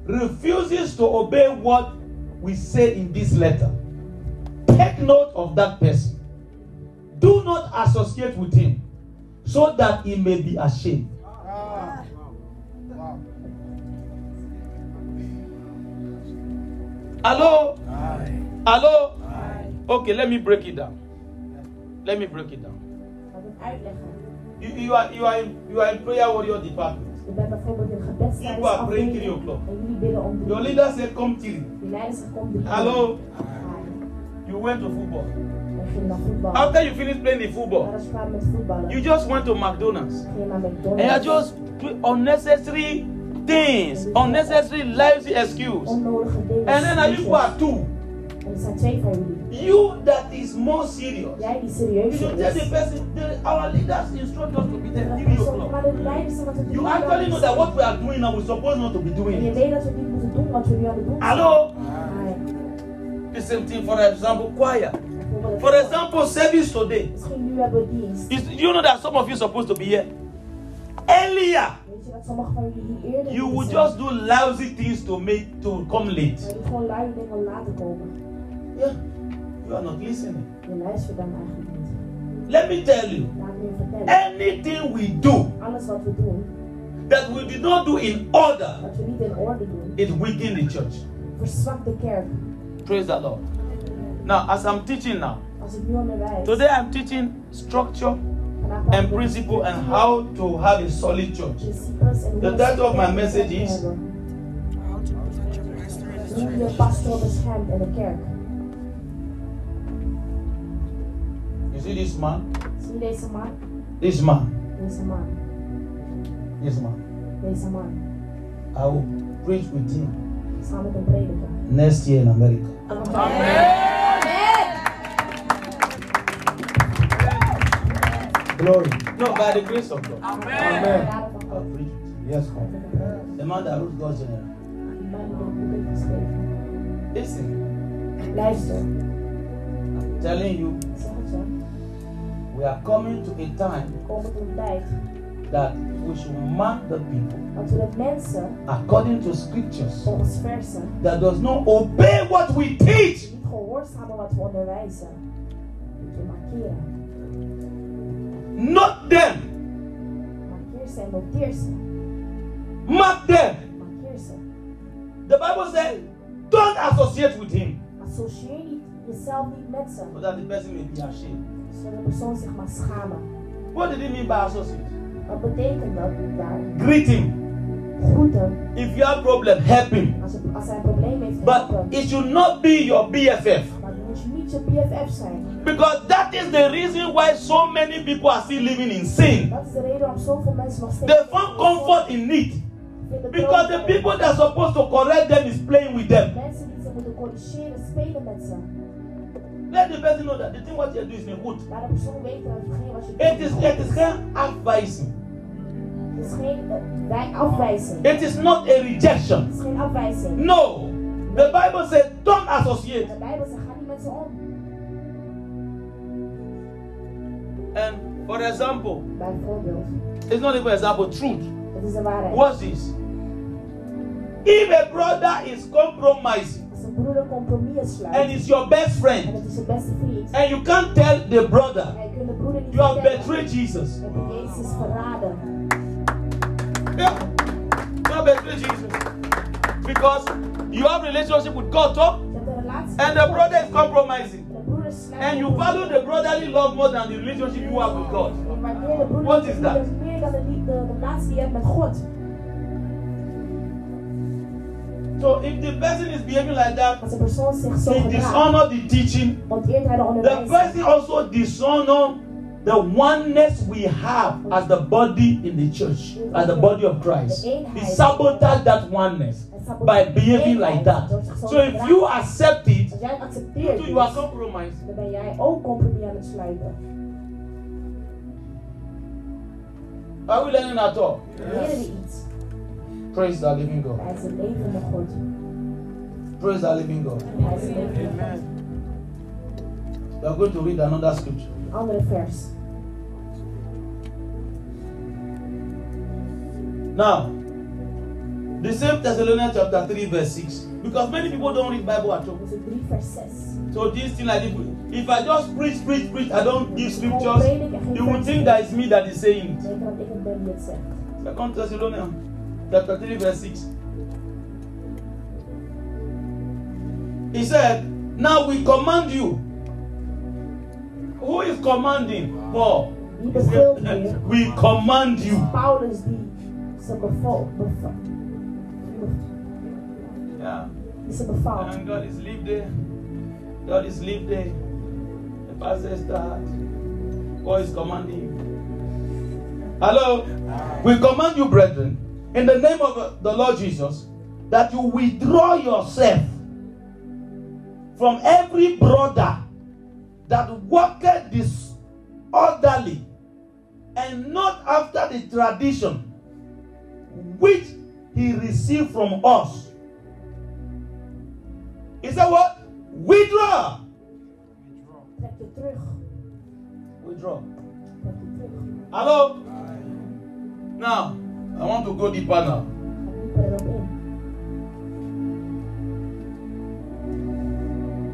refuses to obey what we say in this letter, take note of that person. Do not associate with him so that he may be ashamed. Hello? Hello? Okay, let me break it down. Let me break it down. Laat ik uitleggen. You, you are you are in, you are in prayer warrior department. Je bent bijvoorbeeld in People are praying gebedstijdensafdeling three o'clock. en jullie bidden om drie Your leader said come three. Je leider zegt kom drie uur. Hello? You went to football. En ging naar voetbal. After you finish playing the football, je klaar met voetballen, you just went to McDonald's. ging je naar And you just unnecessary things, unnecessary lousy excuse. And then now you are two. En zijn twee van jullie. You that is more serious. You should tell the person, the, our leaders instruct us to be there three o'clock. Maar de leiders zeggen dat het You actually know that what we are doing now, we're supposed not to be doing it. weet dat we niet moeten doen we nu aan het doen zijn. Hello? The same thing, for example, choir. For example, service today. Misschien nu hebben we dienst. Is, you know that some of you are supposed to be here earlier. Weet je dat sommige van jullie hier eerder You will just do lousy things to make to come late. Je doet gewoon lui dingen om later komen. Yeah, you are not listening. Je luistert dan eigenlijk niet. Let me tell you, Laat me je vertellen. anything we do Alles wat we doen, that we did not do in order, wat we niet in orde doen, it weaken the church. verzwakt de kerk. Praise the Lord. Now, as I'm teaching now, Als ik nu onderwijs. today I'm teaching structure vandaag praat ik and principle and how to have a solid church. principes en hoe The title of my message is- hebben. Hoe je pastoor beschermt in de kerk. You see this man? Je deze man? This man. Deze man. This man. Deze man. I will preach with him Samen met een prediker. next year in America. Glory. No, by the grace of God. Amen. God. I'll preach. Yes, God. The man that wrote God's general. Listen, Luister, I'm telling you, we are coming to a time We komen tot een tijd that we should mark the people dat we de mensen according to scriptures volgens versen that does not obey what we teach. niet gehoorzamen wat we onderwijzen, moeten markeren. Not them. Markeer ze en noteer ze. Mark them. Markeer ze. The Bible says, don't associate with him Associeer niet jezelf niet met ze, so that the person may be ashamed. Persoon zich schamen. What did he mean by associate? Wat betekent dat daar? Greet him. If you have problem, help him. Als, het- als hij een probleem heeft, But help hem. it should not be your BFF. BFF zijn. Because that is the reason why so many people are still living in sin. They find comfort in need. Because the people that are supposed to correct them is playing with them. Mensen die ze moeten corrigeren, spelen met ze. Let the person know that the thing what you're doing is not good. Laat de persoon weten dat hetgeen wat je It doet is niet is geen afwijzing. Het is geen eh, afwijzing. It is not a rejection. Het is geen afwijzing. No. The Bible says don't associate. De Bijbel zegt, ga niet met ze om. And for example, Bijvoorbeeld, it's not even example, truth. het is de waarheid. What's this? If a brother is compromising Als een broeder compromis sluit and is your best friend, het is zijn beste vriend, and you can't tell the brother en je kunt de broeder niet you have betrayed Jesus. heb je Jezus verraden. Yeah. You have betrayed Jesus. Because you have relationship with God, too, Je hebt een relatie and the brother is compromising. En de broeder sluit And you value the brotherly love more than the relationship you have with God. Je waardeert de broeder What is that? So if the person is behaving like that, Als een persoon zich zo he gedraagt, dishonor the teaching. onteert hij de The person also dishonor the oneness we have as the body in the church, as the body of Christ. He sabotage that oneness by behaving like that. So if you accept it, Als jij het you you are compromised. dan ben jij ook compromis aan het. Are we learning at all? Leren we iets. Praise the living God. Hij is een God. Praise the living God. Hij is een levende God. We are going to read another scripture. Andere vers. Now, the same Thessalonians chapter 3, verse 6. Because many people don't read Bible at all. Dus het 3 vers 6. So this thing like this, if I just preach, preach, preach, I don't give scriptures, you will think that it's me that is saying it. Denk dat ik het ben die het zegt. Second Thessalonians chapter 3, verse 6. He said, Now we command you. Who is commanding? Paul. Wie He said, beveelt hier? we command you. Paulus die ze beval, beval, Yeah. die ze bevaalt. And God is live there. God is live there. The pastor start. God is commanding you. Hello? We command you, brethren, in the name of the Lord Jesus, that you withdraw yourself from every brother that walketh disorderly and not after the tradition which he received from us. He said, What? Withdraw. Withdraw. Terug. Hello? Now, I want to go deeper now.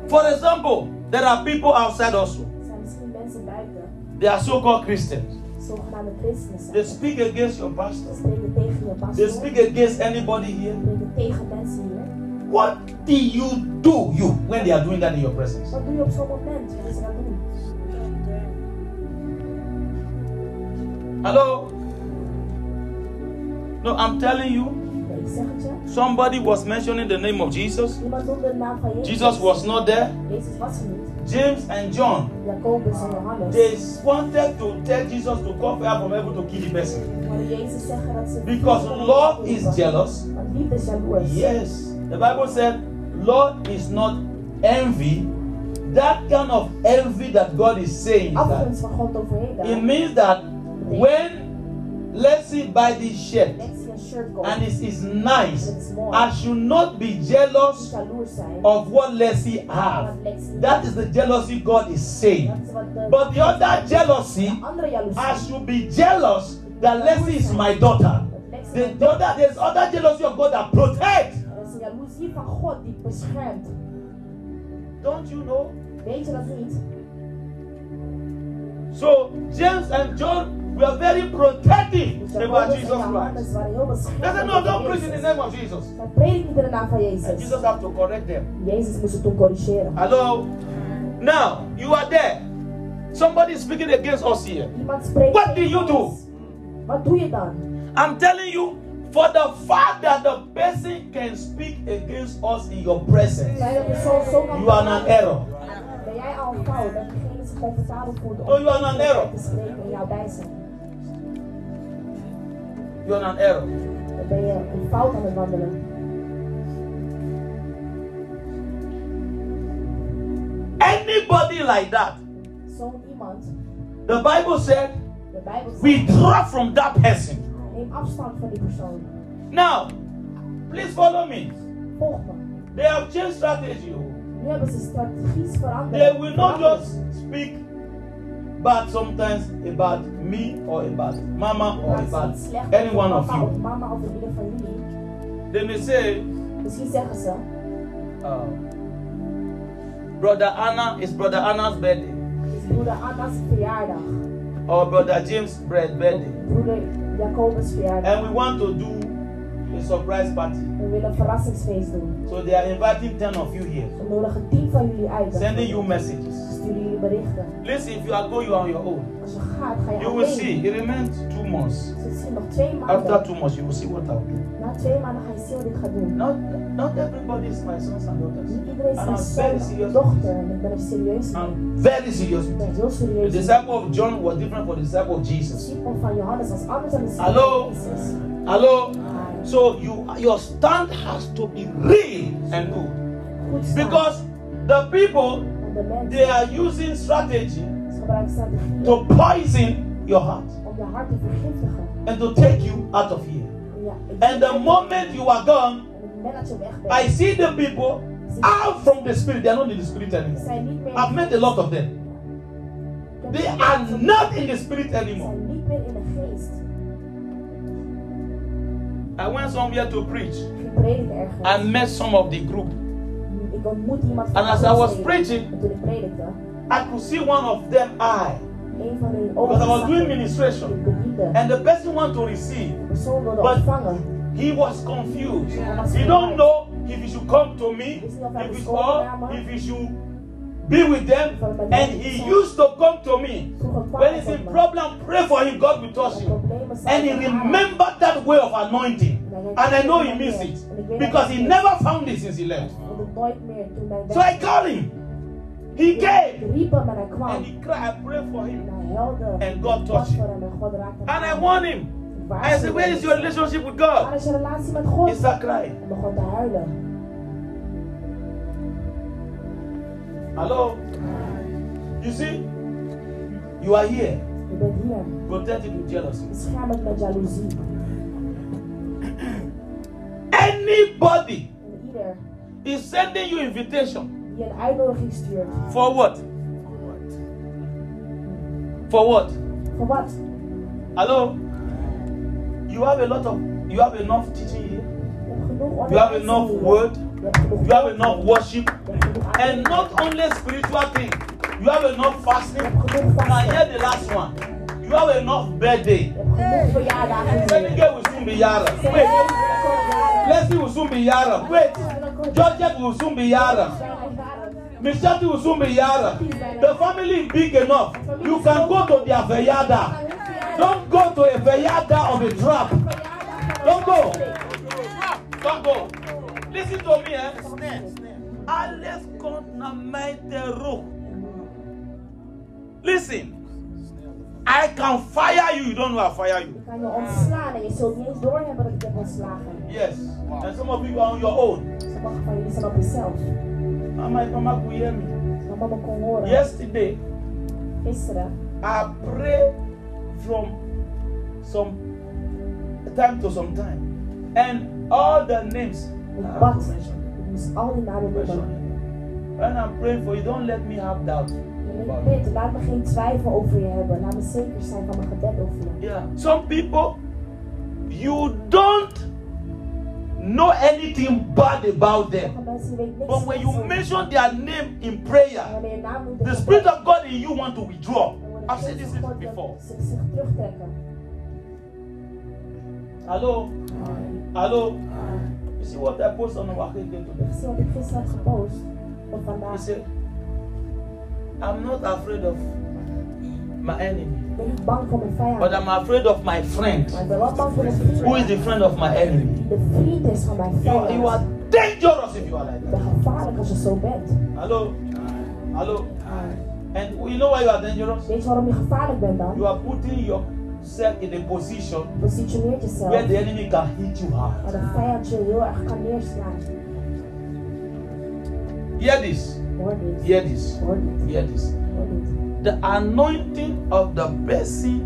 For example, there are people outside also. They are so called Christians. They speak against your pastor. They speak against anybody here. What do you do you when they are doing that in your presence? Wat No, I'm telling you, somebody was mentioning the name of Jesus. Jesus was not there. Er. James and John, they wanted to tell Jesus to come fire from heaven to kill the person. Because love is jealous. Yes. The Bible said, Lord is not envy, that kind of envy that God is saying that it means that when let's see buy this shirt Lexi een shirt koopt. and it is nice. I should not be jealous of what Leslie have. That is the jealousy God is saying. Dat is wat de, But the other jealousy. I should be jealous that Leslie is my daughter. The, the other, there's other jealousy of God that protects. Is een jaloezie van God. Don't you know? Weet je dat? So James and John were very protective about Jesus Christ. They said, no, don't preach in the name of Jesus. Zij prediken niet in de naam van And Jesus have to correct them. Jezus moest het toen corrigeren. Hello? Now, you are there. Somebody is speaking against us here. What do you do? Wat doe je? I'm telling you, for the fact that the person can speak against us in your presence, Zijn de persoon zo kan you are an error. Ben jij al een fout dat degene zich comfortabel voelt om Oh, you are an error. Te spreken in? You are an error. Dan ben je een fout aan het wandelen. Anybody like that, iemand, the Bible said, Bijbel zegt, withdraw from that person. neem afstand van die persoon. Now, please follow me. Volg me. They have changed strategy. oh. Nu hebben ze strategisch veranderd. They will not just speak bad sometimes about me or about mama or about any one of you. mama of ieder van jullie. They may say, Misschien zeggen ze, uh, Brother Anna is Brother Anna's birthday, broeder Anna's verjaardag. or Brother James' birthday, Broeder Jacobus verjaardag. and we want to do a surprise party. We willen een verrassingsfeest doen. So they are inviting 10 of you here, We nodigen tien van jullie uit. sending you messages. Sturen jullie berichten. Listen, if you are going, you are on your own. Als je gaat, ga je You will alleen. see. It remains two months. Ze zien nog twee maanden. After two months, you will see what I'll do. Na twee maanden ga je zien wat ik ga doen. Not, not everybody is my sons and daughters. Niet iedereen is And mijn I'm very zoon serious. of dochter. En ik ben er serieus mee. I'm very serious. Ik with ben heel The serieus. mee. disciple of John was different from the disciple of De Jesus. discipel van Johannes was anders dan de discipel Hallo? van Jezus. Hello? So you your stand has to be real and good. goed staan. Because the people Want de mensen they are using strategy ze gebruiken strategieën to poison your heart om je hart te vergiftigen. and to take you out of here. En Ja, ik And the moment you are gone, En op het moment dat je weg bent, I see the people out from the spirit. They are not in the spirit anymore. zijn niet meer. I've met a lot of them. They are not in the spirit anymore. zijn niet meer in de geest. I went somewhere to preach. Ik ging prediken ergens. I met some of the group. And as I was preaching, En toen ik predikte, I could see one of them eye. een van hun because I was doing ministration, and the person want to receive, but he was confused. He don't know if he should come to me, if he or if he should be with them, and he used to come to me. When he's in problem, pray for him. God will touch him. And he remembered that way of anointing. And I know he missed it. because he never found it since he left. Nooit meer toen hij So I called him. He came riep hem en hij and he cried. I prayed for him. And God touched him. voor hem en God raakte hem And I warned him. I said, Where is your relationship with God? is je relatie met God? He started crying. En begon te huilen. Hello? You see? You are here, Je bent hier. protected with jealousy. Beschermd met jaloezie. Anybody Is sending you invitation die een uitnodiging stuurt. for what? For what? Voor wat? Hello? You have a lot of, you have enough teaching here. Je hebt genoeg You have enough word. Je hebt genoeg You have enough worship. Je hebt genoeg And not only spiritual thing. You have enough fasting. Now hear the last one. You have enough birthday. Je hebt genoeg verjaardagen. Senegal will soon be Yara. Wait. Leslie will soon be Yara. Wait. Georgette will soon be Yara. Mishati will soon be Yara. The family is big enough. You can go to their verjada. Don't go to a verjada of a trap. Don't go. Don't go. Listen to me, eh? Alles naar mij terug. Listen. I can fire you. You don't know I fire you. Ik kan je ontslaan en je zult niet eens doorhebben dat ik je heb ontslagen. Yes. And some of you are on your own. Sommige van jullie zijn op jezelf. And my mama could hear me. Mama kon horen. Yesterday, Gisteren. I pray from some time to some time. And all the names. I Ik have bad. to mention them. Ik moest al die namen Mention noemen. them. When I'm praying for you, don't let me have doubt. En ik about bid, laat me geen twijfel over je hebben. Laat me zeker zijn van mijn gebed over je. Yeah. Some people, you don't know anything bad about them. Sommige mensen die weten niks But when you mention their name in prayer, wanneer je naam noemt in the Spirit of God in you want to withdraw. dan wordt de I've said this before. zich, zich terugtrekken. Hello? Hello? You see what I post on our today? Ik zie I'm not afraid of my enemy, Ik ben niet bang voor mijn vijand. but I'm afraid of my friend. Maar ik ben wel bang voor mijn vriend. Who is the friend of my enemy? De vriend is van mijn You, you are dangerous if you are like that. gevaarlijk als je zo. Hello? Hello? And you know why you are dangerous? Weet je waarom je gevaarlijk bent dan? You are putting yourself in a position where the enemy can hit you hard. de vijand je heel erg kan neerslaan. Hear this. Hear this. Hear this. The anointing of the person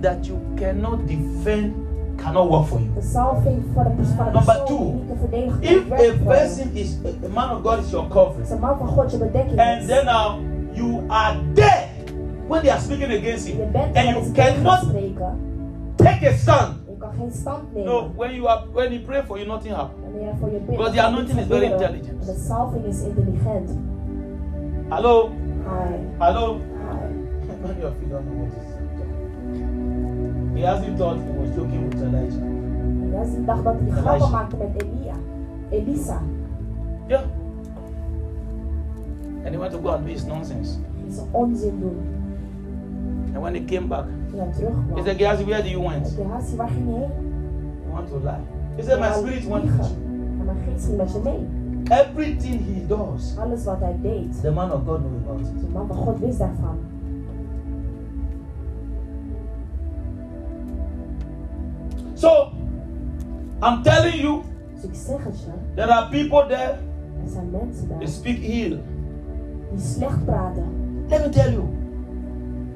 that you cannot defend cannot work for you. De salving voor de pers- Number two, die niet te verdedigen kan If a person is a man of God is your covering, Als man van God je bedekking and then now you are there when they are speaking against him, er and you ze tegen gaan cannot take a stand. Je kan geen stand nemen. No, when you are when he pray for you, nothing happens. Wanneer hij voor je bidt. Because the anointing is very intelligent. Hello, Hi. hello. Hi. Many of you don't know what this is. Gehazi thought he was joking with Elijah. En Jesse dacht dat hij grappen maakte met Elia. Elisa. Yeah. And he went to go and do his nonsense. Zijn onzin doen. And when he came back, Toen hij he said, Gehazi, where do you went? Hassi, waar ging je heen? I want to lie. He said, My spirit went with you. En mijn geest ging met je mee. Everything he does, Alles wat hij deed. the man of God knows about it. De man van God wist daarvan. So, I'm telling you, Dus ik zeg het je. there are people there, Er zijn mensen daar they speak ill. die slecht praten. Let me tell you,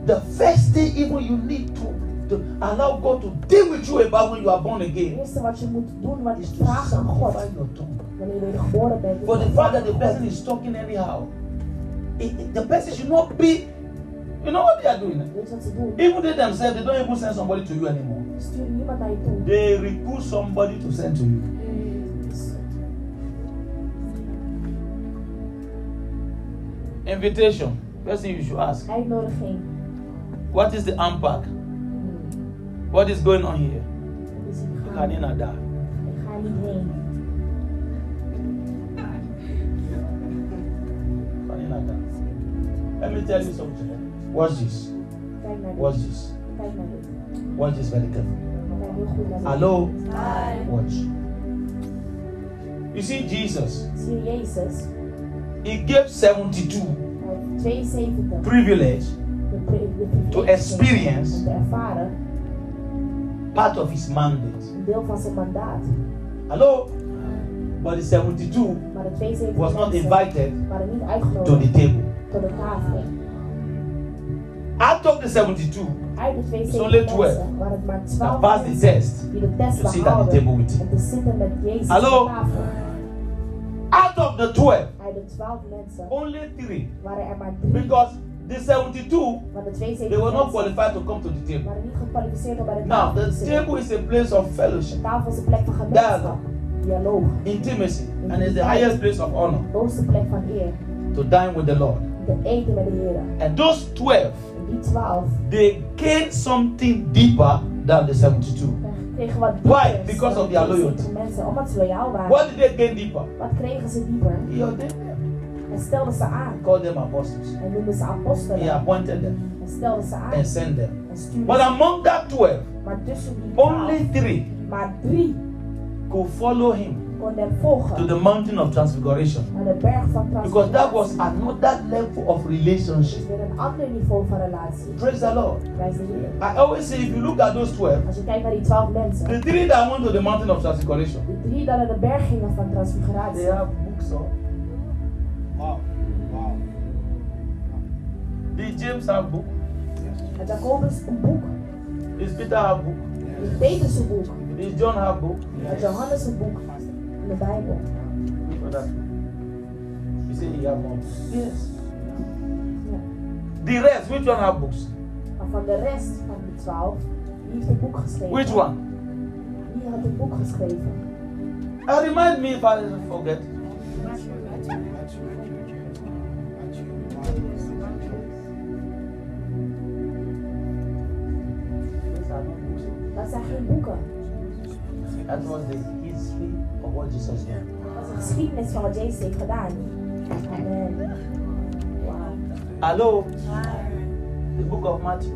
the first thing even you need to, to allow God to deal with you about when you are born Het again eerste wat je moet doen, wat is vraagt aan God. your tongue. Wanneer je weer geboren bent. is For the fact that the person is talking anyhow, it- it- the person should not be, you know what they are doing? Weet je wat ze doen? Even they themselves, they don't even send somebody to you anymore. Ze sturen niemand naar je toe. They recruit somebody to send to you. Invitation. First thing you should ask, Uitnodiging. what is the unpack? Hmm. What is going on here? Let me tell you something. Watch this. Watch this. Kijk naar dit. Watch this very carefully. Kijk heel goed naar dit. Hello? Hi. Watch. You see, Jesus, See Jesus. He gave 72 Hij heeft 72. privilege De, pri- de privilege To experience. Om te ervaren. part of His mandate. Een deel van zijn mandaat. Hello? But the 72 Maar de 72 was not invited to the table. Tot de tafel. Out of the 72 Uit de only 12 mensen waren het maar that passed the test die de test to sit at the table with Him. om te zitten met Jezus Hallo? Out of the 12, Uit de 12 mensen only three. waren er maar. Because the 72, they were not qualified to come to the table. waren niet gekwalificeerd om bij de Now, the table is a place of fellowship, tafel is een plek van gemeenschap, intimacy, and it's the highest place of honor de hoogste plek van eer. to dine with the Lord. Te eten met de Heer. And those 12, En die 12 they gained something deeper than the 72. kregen wat Why? Because of their loyalty. 70 mensen, omdat ze loyaal waren. What did they gain deeper? Wat kregen ze dieper? He Hij stelde ze aan. called them apostles. Hij noemde ze apostelen. He appointed them Hij stelde ze aan. and sent them. En stuurde But among that 12, Maar tussen die 12, only three maar drie could follow him to the mountain of transfiguration. naar de berg van Because that was transfiguratie. another level of relationship. weer een ander niveau van relatie. Praise the Lord. Prijs de Heer. I always say if you look at those 12, Als je kijkt naar die 12 mensen, the three that went to the mountain of transfiguration, de drie dat naar de berg gingen van they have books of Wow. Wow. Did James have book? Had Jacobus een boek. Is Peter have book? Had Petrus een boek. Is John have book? Had Johannes een boek. In Bijbel. For. You say he have books. Yes. Ja. The rest, which one have books? Maar van de rest de twaalf, wie heeft een boek geschreven? Which one? Wie had een boek geschreven? Uh, remind me if I forget. These are not books. Dat geen boeken. That was the history of what Jesus did. Dat is een geschiedenis van wat Jezus heeft. Amen. Wauw. Hello? The book of Matthew.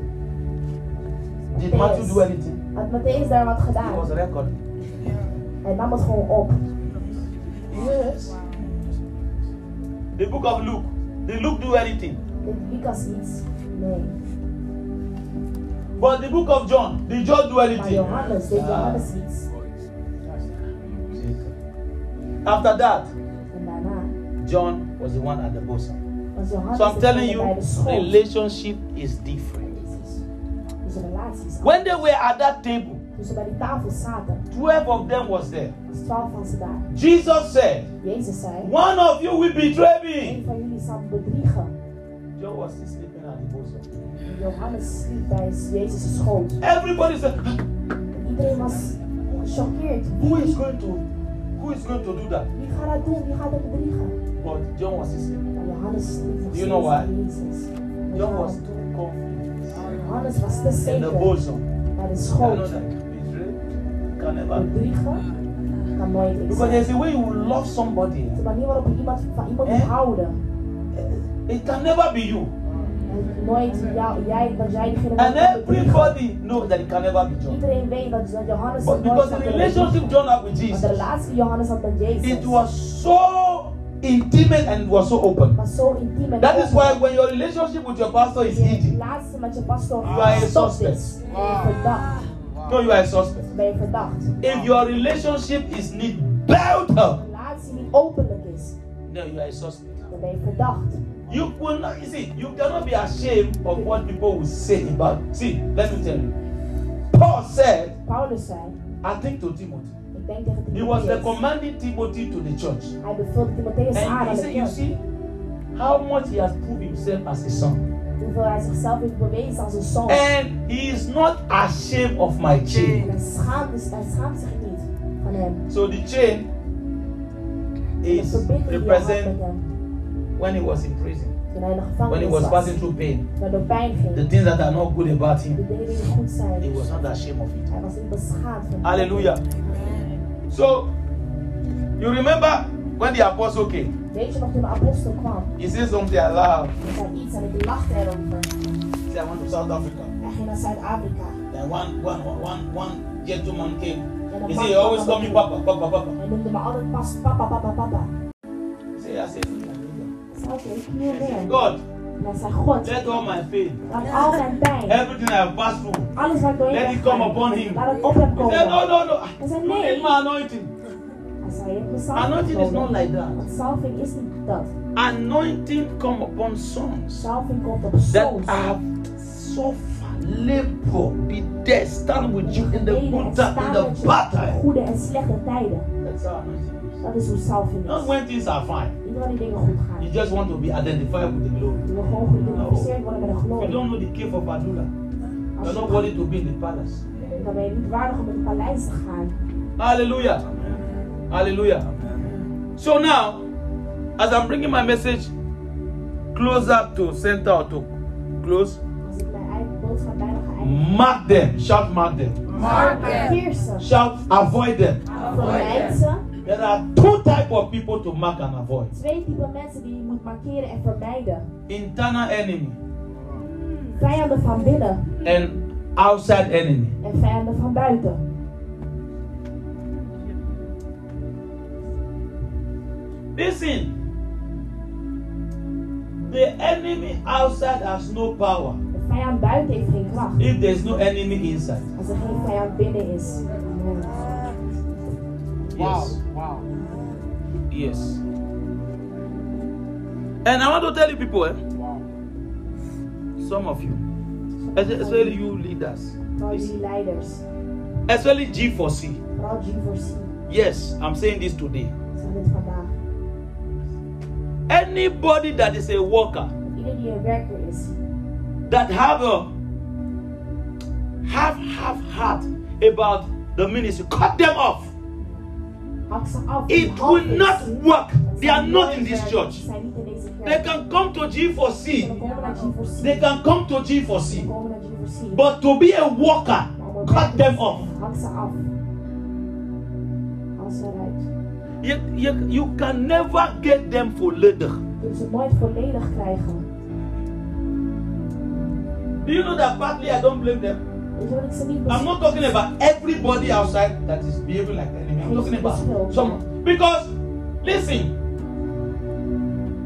Did Matthew do anything? Had Matthäus daar wat He gedaan? was recording. Hij nam het gewoon op. Yes. The book of Luke. Did Luke do anything? Lucas iets? Nee. But the book of John, did John do Maar anything? Johannes, deed Johannes iets? After that, John was the one at the bosom. So I'm telling degene bij de you, relationship is different. Dus een relatie is When they were at that table, Toen ze bij die tafel zaten, 12 of them was there. was twaalf van ze daar. Jesus said, One of you will betray me. van jullie zal me bedriegen. John was still sleeping at the bosom. Johannes sliep bij Jezus' schoot. Everybody said, iedereen was gechoqueerd. Who is going to who is going to do that? Wie gaat dat doen? Wie gaat dat bedriegen? But John was still sleeping. Maar Johannes sliep nog Do you know why? bij Jezus. Weet je John was too confident te in the bosom. bij de I know schoot. that can never be. Bedriegen kan nooit iets Because there's a way you will love somebody. De manier waarop je iemand Eh? It can never be you. And bent die bedriegen. everybody knows that it can never be John. Iedereen weet dat, dat Johannes But because the relationship. John had with Jesus, relatie die Johannes had met Jezus it was so intimate and it was so open. was zo intiem en That is why when your relationship with your pastor is easy, relatie met je pastor You are a suspect. is. Ben je verdacht. no, you are a suspect. Ben je verdacht. If your relationship is niet built up, De relatie niet openlijk is. no, you are a suspect. Dan ben je verdacht. You will not, you see, you cannot be ashamed of what people will say about. See, let me tell you. Paul said, Paulus zei, I think to Timothy, ik denk tegen he was recommending Timothy to the church. Hij bevulde Timotheus aan And aan he de said, you see, how much he has proved himself as a son. Hoeveel hij zichzelf heeft bewezen als een zoon. And he is not ashamed of my chain. hij schaamt, hij schaamt zich niet van hem. So the chain is verbinding die hij had met represent. When he was in prison, when he was passing through pain, the things that are not good about him, he was not ashamed of it. Hallelujah. So, you remember when the apostle came, Weet je nog toen he said something erover. He said, I went to South Africa. Then one, one, one, one gentleman came. He said, he always call me papa, papa, papa. Ik zei, oké, ik kniel neer. God, En hij zei, God, let all my pain, laat al mijn everything I have passed through, alles wat ik doorheen let it come upon him. He said, no, no, no. You need my anointing. Hij zei, je hebt mijn salving Anointing is not like that. Salving is niet dat. Anointing come upon sons Salving komt op that have suffered labor, be there, stand with you in the time, in the met je bad in time. goede en slechte tijden. That's how anointing is. Dat is hoe salving Not when things are fine. Niet wanneer dingen goed. You just want to be identified with the glory. Je wil gewoon geïdentificeerd worden met de If you don't know the cave of Adullam, you're je not worthy to be in the palace. dan ben je niet waardig om in het paleis te gaan. Hallelujah. Hallelujah. So now, as I'm bringing my message closer to center or to close, Als ik mijn eigen boodschap bijna ga eindigen. mark them. Shout, mark them. Markeer ze. Shout, avoid them. Vermijd ze. There are two type of people to mark and avoid. Twee typen mensen die je moet markeren en vermijden. Internal enemy Vijanden van binnen and outside enemy. en vijanden van buiten. Listen. The enemy outside has no power De vijand buiten heeft geen kracht. if there's no enemy inside. Als er geen vijand binnen is. Amen. Yes. Wow. Yes. And I want to tell you, people, eh, some of you, especially you leaders, Vooral jullie leiders. especially G4C. Vooral G4C. Yes, I'm saying this today. Ik zeg dit vandaag. Anybody that is a worker Ieder die een werker is. that have a have have heart about the ministry, cut them off. It will not work. They are not in this church. They can come to Ze G4C. kunnen komen naar G4C. They can come to Ze G4C. komen naar G4C. But to be a worker, cut them off. ze eruit. You, can never get them volledig. Je. Do you know that partly I don't blame them? I'm not talking about everybody outside that is behaving like the enemy. I'm talking about someone. because listen,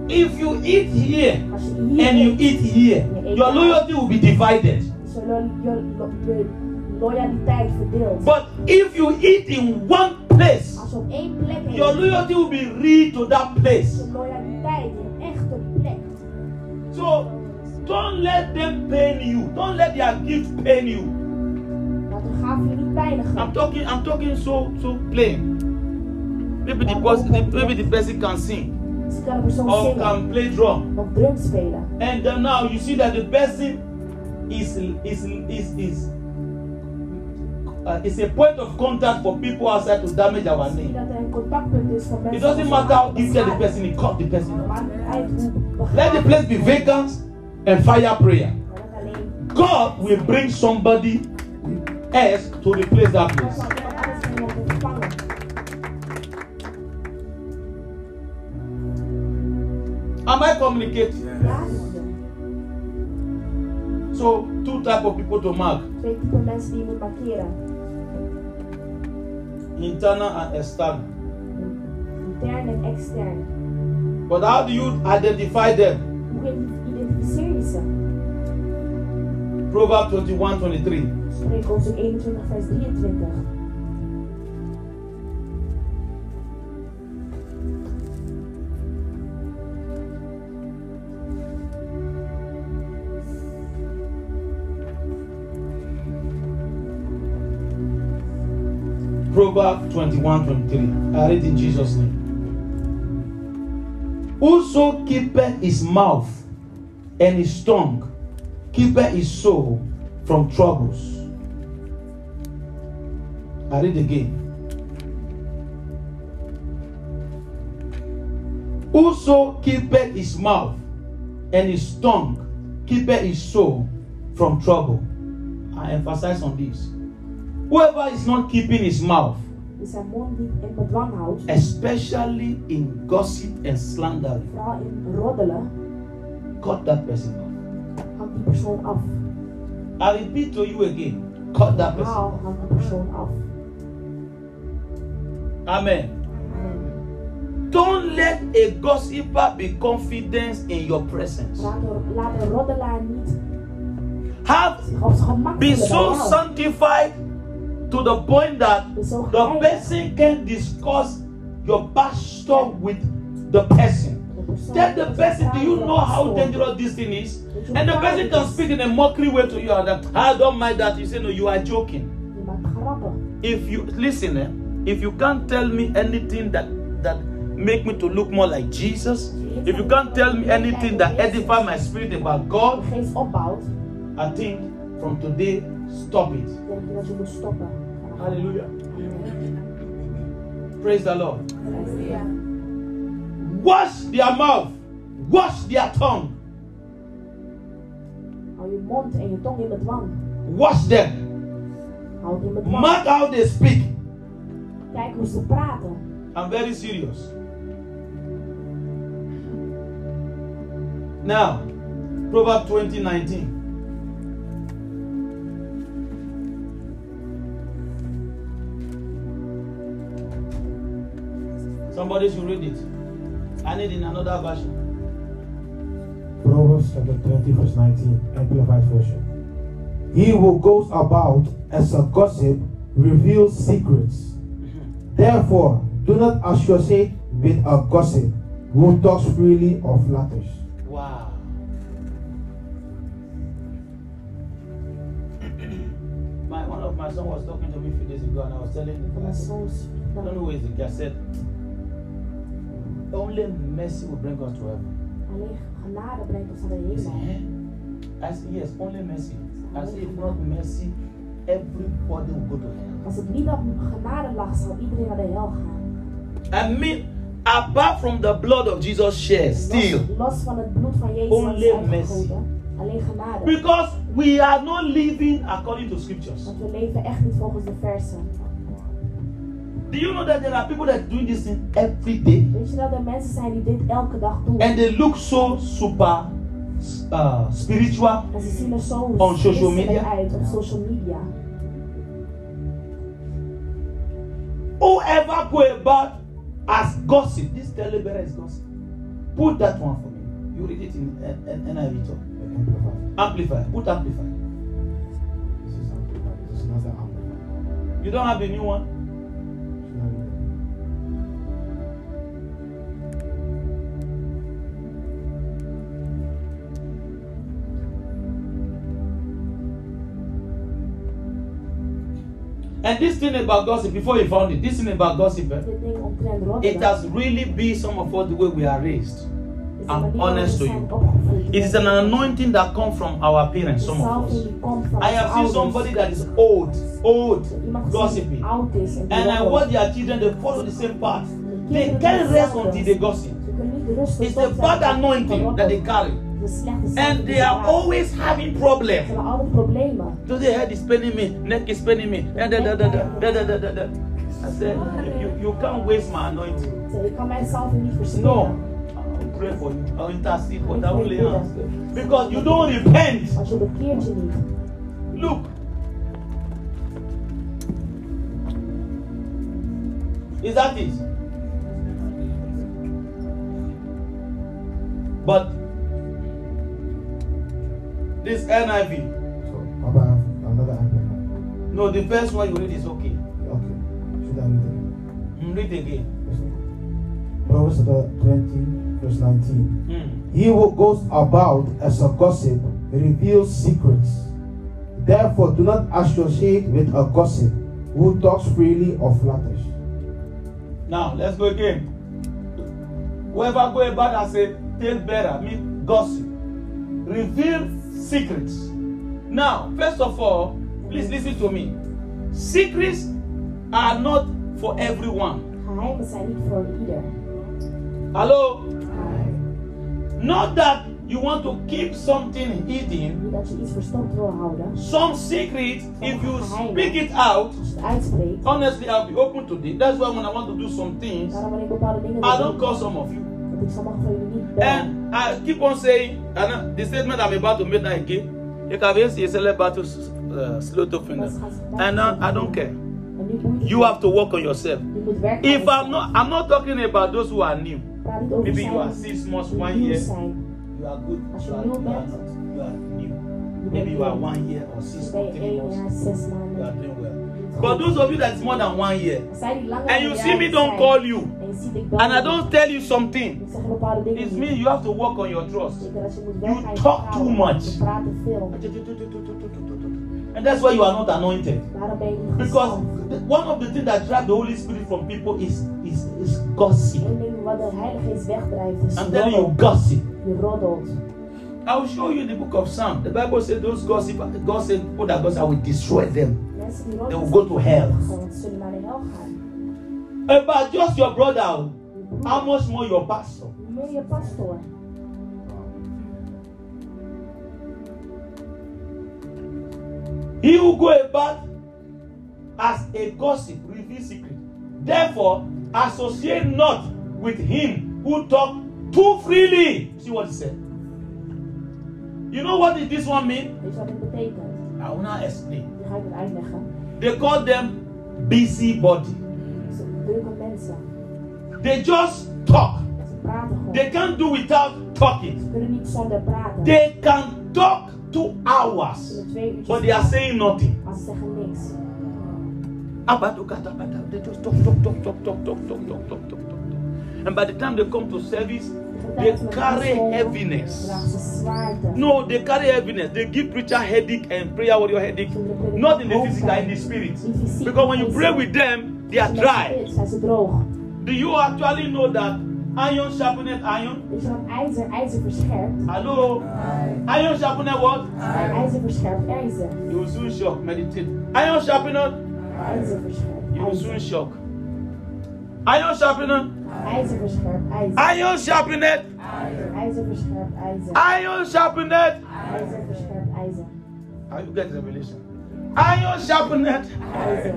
if you eat here and you eat here, your loyalty will be divided. But if you eat in one place, your loyalty will be read to that place. So don't let them pain you. Don't let their gift pain you. Laat de niet pijnigen. I'm talking. I'm talking so so plain. Maybe the person, maybe the person can sing Misschien kan een persoon or can play drum. of drum spelen. And then now you see that the person is is is is uh, is a point of contact for people outside to damage our name. er een contactpunt is voor mensen. It doesn't matter how te gifted the person is, cut the person off. Maakt niet uit hoe Let the place be vacant and fire prayer. Maar dat alleen. God will bring somebody to replace that place. zal iemand anders brengen om te vervangen. Am I communicating? Liefde. So two type of people to mark: Twee typen mensen die je moet markeren. internal and external. Intern en extern. But how do you identify them? Proverbs 21, 23. Spreek 21 vers 23. Proverbs 21, 23. I read in Jesus' name. Whoso keepeth his mouth and his tongue, keepeth his soul from troubles. I read again. Whoso keepeth his mouth and his tongue, keepeth his soul from trouble. I emphasize on this. Whoever is not keeping his mouth, Die zijn mond niet in bedwang houdt. especially in gossip and slander, Vooral in roddelen. cut that person off. Hang die persoon af. I repeat to you again, cut that person Haal, off. hang die persoon af. Amen. Amen. Don't let a gossiper be confident in your presence. Laat een, roddelaar niet Have zich op zijn gemak be so sanctified to the point that the person can discuss your pastor with the person. Tell the person, do you know how dangerous this thing is? And the person can speak in a mockery way to you and that I don't mind that. You say no, you are joking. Je maakt grappen. If you listen, eh, if you can't tell me anything that that make me to look more like Jesus, if you can't tell me anything that edify my spirit about God, De geest opbouwt. I think from today stop it. Denk je dat je moet stoppen. Hallelujah. Praise the Lord. Wash their mouth, wash their tongue, Hou je mond en je tong in bedwang. wash them. Houd in bedwang. Mark how they speak. Kijk hoe ze praten. I'm very serious. Now, Proverbs 20 19. Somebody should read it. I need in another version. Proverbs chapter 20, verse 19, Amplified Version. He who goes about as a gossip reveals secrets. Therefore, do not associate with a gossip. who talks freely or flatters. Wow. my one of my son was talking to me a few days ago, and I was telling him, Mijn I said, zoons. I don't know who is the guy. Said, only mercy will bring us to heaven. Alleen genade brengt ons naar de hemel. said, yes, only mercy. Said, if not mercy, everybody will go to hell. Als het niet op genade lag, zou iedereen naar de hel gaan. I mean, apart from the blood of Jesus shed, still. Los, van het bloed van Jezus Only mercy. Alleen genade. Because we are not living according to scriptures. Want we leven echt niet volgens de versen. Do you know that there are people that are doing this thing every day? Weet je dat er mensen zijn die dit elke dag doen? And they look so super uh, spiritual. En ze zien er zo On social media? uit op social media. Whoever go about as gossip, this talebearer is gossip. Put that one for me. You read it in NIV talk. Amplified. Amplify. Put amplify. This is amplified. This is another amplified. You don't have a new one? And this thing about gossip, before you found it, this thing about gossip, eh, Dit ding omtrent it has really been some of us the way we are raised. I'm honest to you. It is an anointing that comes from our parents, some of us. salving die komt van I have seen somebody that is old, old, gossiping. die oud is en die And I watch their children, they follow the same path. They can't rest until they gossip. Ze kunnen niet rusten It's the bad anointing that they carry. De slechte salving And they are always having problems. hebben altijd problemen. So their head is paining me, neck is paining me. Da, da, da, da, da, da, da, da, da. I said, you, you can't waste my anointing. Ze je kan mijn salving niet verspillen. No. I'll pray for you. I'll intercede, for that only hands. Because you don't repent. Want je bekeert je niet. Look. Is that it? But this NIV, So, have another amplified. no, the first one you read is okay. Okay. Should I read it? Mm, Read again. Proverbs chapter 20, verse 19. Mm. He who goes about as a gossip reveals secrets. Therefore, do not associate with a gossip who talks freely or flatters. Now let's go again. Whoever go about as a talebearer, mean gossip, reveal secrets. Now, first of all, please listen to me. Secrets are not for everyone. Geheimen zijn niet voor ieder. Hello? Not that you want to keep something hidden. Niet dat je iets verstopt wil. Some secret, if you speak it out, Als je het uitspreekt. honestly, I'll be open to it. That's why when I want to do some things, Daarom wanneer ik bepaalde dingen I don't call some of you. And I keep on saying, and the statement I'm about to make now again, you can see a select battle uh, slow to finish. And uh, I don't care. You have to work on yourself. If I'm not, I'm not talking about those who are new. Maybe you are six months, one year. You are good. You are, you are. You are new. Maybe you are one year or six three months. zes You are doing well. But those of you that's more than one year, and you see me don't call you, and I don't tell you something, it means you have to work on your trust. You talk too much. And that's why you are not anointed. Because one of the things that drag the Holy Spirit from people is, is, is gossip. I'm telling you, gossip. I'll show you in the book of Psalm. The Bible says those gossip, gossip, people that gossip, I will destroy them. They will go to hell. want ze zullen naar de hel gaan. About just your brother, oh. how much more your pastor? Meer je. He will go about as a gossip reveals secret. Therefore, associate not with him who talk too freely. See what he said. You know what did this one mean? Weet je wat dit betekent? I will not explain. Nu ga ik het uitleggen. They call them busybody. They just talk. Ze praten gewoon. They can't do without talking. Ze kunnen niet zonder praten. They can talk two hours, kunnen twee uurtjes but they are saying nothing. Maar ze zeggen niks. Abadokata, bada. They just talk, talk, talk, talk, talk, talk, talk, talk, talk, talk, and by the time they come to service, they carry heaviness. dragen ze zwaarte. No, they carry heaviness. They give preacher headache and prayer warrior headache. Not in the physical, in the spirit. Because when you pray with them, they are Als je met ze dry. bidt, zijn ze droog. Do you actually know that iron sharpened iron? Weet je wat ijzer ijzer verscherpt? Hello? Iron sharpened what? Ijzer verscherpt ijzer. You will soon shock. Meditate. Iron Ijzer verscherpt you will soon shock. Iron sharpened, Ijzer verscherpt ijzer. iron sharpened, Ijzer verscherpt ijzer. iron sharpened. Ijzer verscherpt ijzer. How you get revelation? Iron sharpened. Ijzer.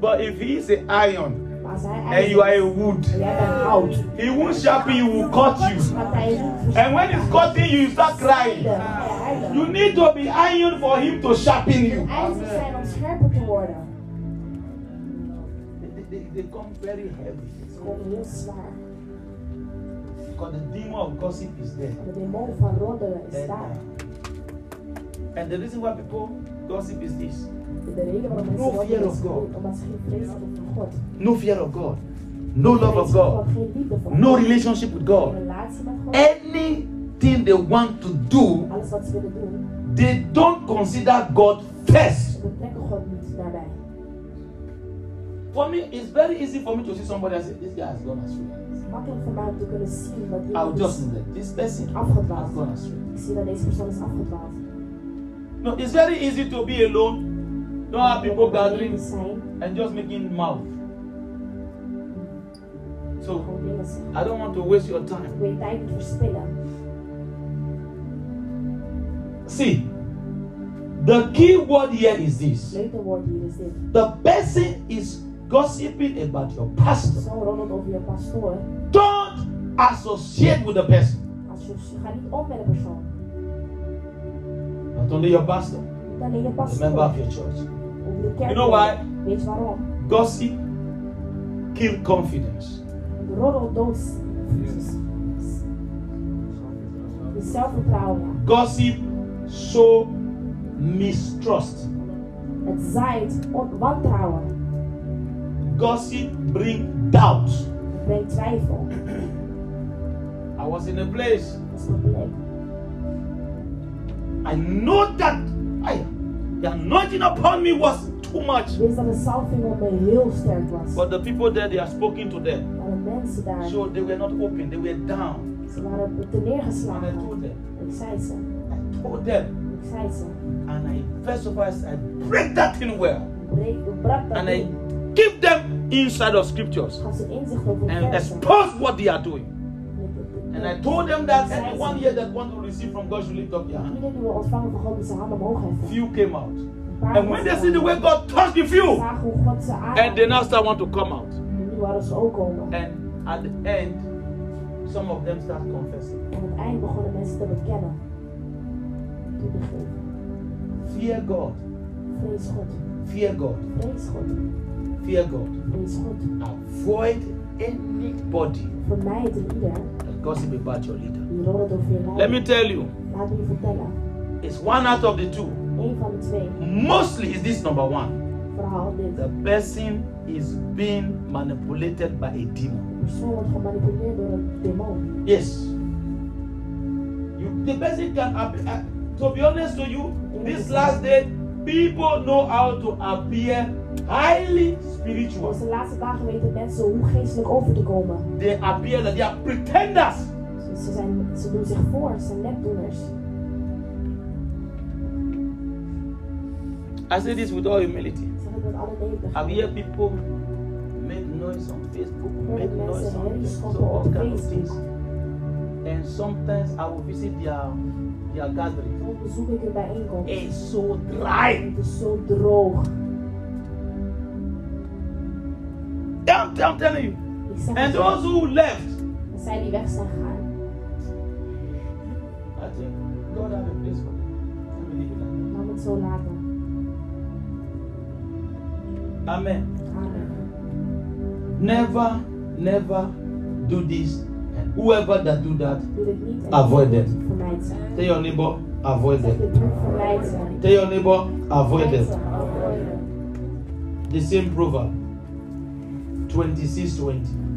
But if he is a iron Maar als hij and you are a wood, en jij bent hout. he won't sharpen you, he will cut you. Gaat hij niet And when he's cutting you, you start crying. You need to be iron for him to sharpen you. They come very heavy Het is heel zwaar. because the demon of gossip is there. De demon van roddelen is And, daar. Uh, and the reason why people gossip is this De reden waarom mensen No fear of God. omdat ze geen vrees hebben van God. no fear of God, no love of God, Geen liefde voor no relationship with God. relatie met God. Anything they want to do, Alles wat ze willen doen, they don't consider God first. For me, it's very easy for me to see somebody and say, This guy has gone astray. Het is makkelijk voor mij om te kunnen zien dat I'll iemand just is that this person has afgedwaald. gone astray. Ik zie dat deze persoon is afgedwaald. No, it's very easy to be alone, don't have people Om alleen gathering, zijn, and just making mouth. So gewoon dingen zeggen. I don't want to waste your time. Ik wil je tijd niet verspillen. See, the key word here is this Sleutelwoord hier is dit. the person gossiping about your pastor. Zo over je pastoor. Don't associate with the person, Als je, ga niet om met de persoon. not only your pastor, Niet alleen je the member of your church. Over de kerk. You know why? Weet waarom? Gossip kill confidence. De roddel doodt je zelfvertrouwen. ja. Gossip sow mistrust. Het zaait wantrouwen. Gossip bring doubt. Brengt twijfel. I was in a place Dat is een plek. I know that I, the anointing upon me was too much. Ik wist dat de salving op me heel sterk was. But the people there, they are spoken to them. Maar de mensen daar, So they were not open, they were down. ze waren te And I neergeslagen. told them, Ik zei ze. I told them, Ik zei ze. and I first of all, I break that thing well. Breek, ik brak dat And I. give them inside of scriptures Gaf ze inzicht over de and expose what they are doing. And I told them that anyone here that want to receive from God should lift up their hand. Ieder die wil ontvangen van God moet zijn handen omhoog heffen. Few came out. And when they see the way God touched the few, zagen hoe God ze aan. and they now start want to come out. En nu waren ze ook komen. And at the end, some of them start confessing. En aan het eind begonnen mensen te bekennen. Te. Fear God. Fear God. Fear God. Avoid anybody Vermijd een ieder that gossip about your leader. die roddelt over je Let leider. me tell you, Laat me je vertellen. it's one out of the two. Eén van de twee. Mostly is this number one. Verhaal dit. The person is being manipulated by a demon. De persoon wordt gemanipuleerd door een demon. Yes. You, the person can appear. Uh, to be honest to you, this last day, people know how to appear highly spiritual. Deze laatste dagen weten mensen hoe geestelijk over te komen. They appear that they are pretenders. Ze, ze, zijn, ze doen zich voor, ze zijn nepdoeners. I say this with all humility. Nederigheid. heard people make noise on Facebook, make noise on so all op kind of things. And sometimes I will visit their their gathering. It's so dry. Het is zo droog. I'm, I'm telling you. And those who left, En zij die weg zijn gegaan. I think God have a place for them. Let me leave it like Laat me het zo laten. that. Amen. Amen. Never, never do this. And whoever that do that, Doe dit niet en Avoid them. moet vermijd zijn. tell your neighbor, avoid them. je buurt vermijd zijn. Tell your neighbor, avoid them. zijn, avoid them. The same proverb. 26 20.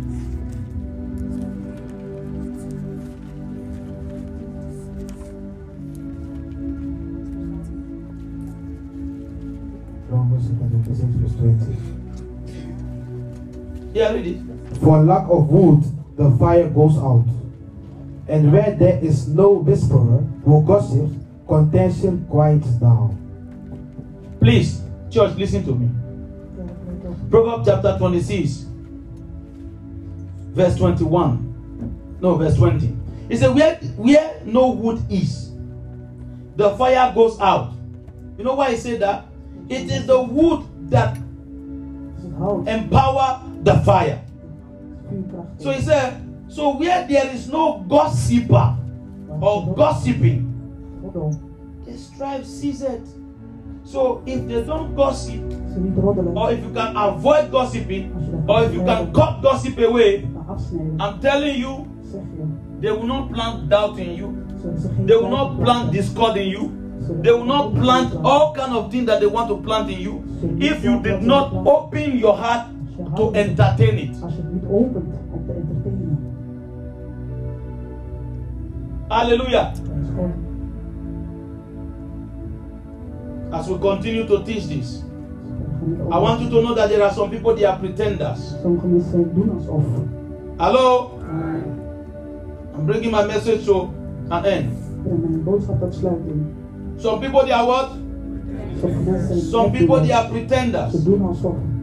Yeah, read it. For lack of wood, the fire goes out. And where there is no whisperer who gossips, contention quiets down. Please, church, listen to me. Proverbs chapter 26, verse 21. No, verse 20. He said, where, where no wood is, the fire goes out. You know why he said that? It is the wood that empower the fire. So he said, so where there is no gossiper or gossiping, the strife ceases. So if they don't gossip, Als ze niet roddelen. or if you can avoid gossiping, or if you can cut gossip away. I'm telling you, they will not plant doubt in you. Zullen ze geen They will not plant discord in you. They will not plant all kind of things that they want to plant in you. If you did not open your heart to entertain it. Als As we continue to teach this, We gaan niet I want you to know that there are some people they are pretenders. Sommige mensen doen alsof. Hello? I'm bringing my message to an end. Ik breng mijn boodschap tot. Some people they are what? Sommige mensen zijn Some people they are pretenders.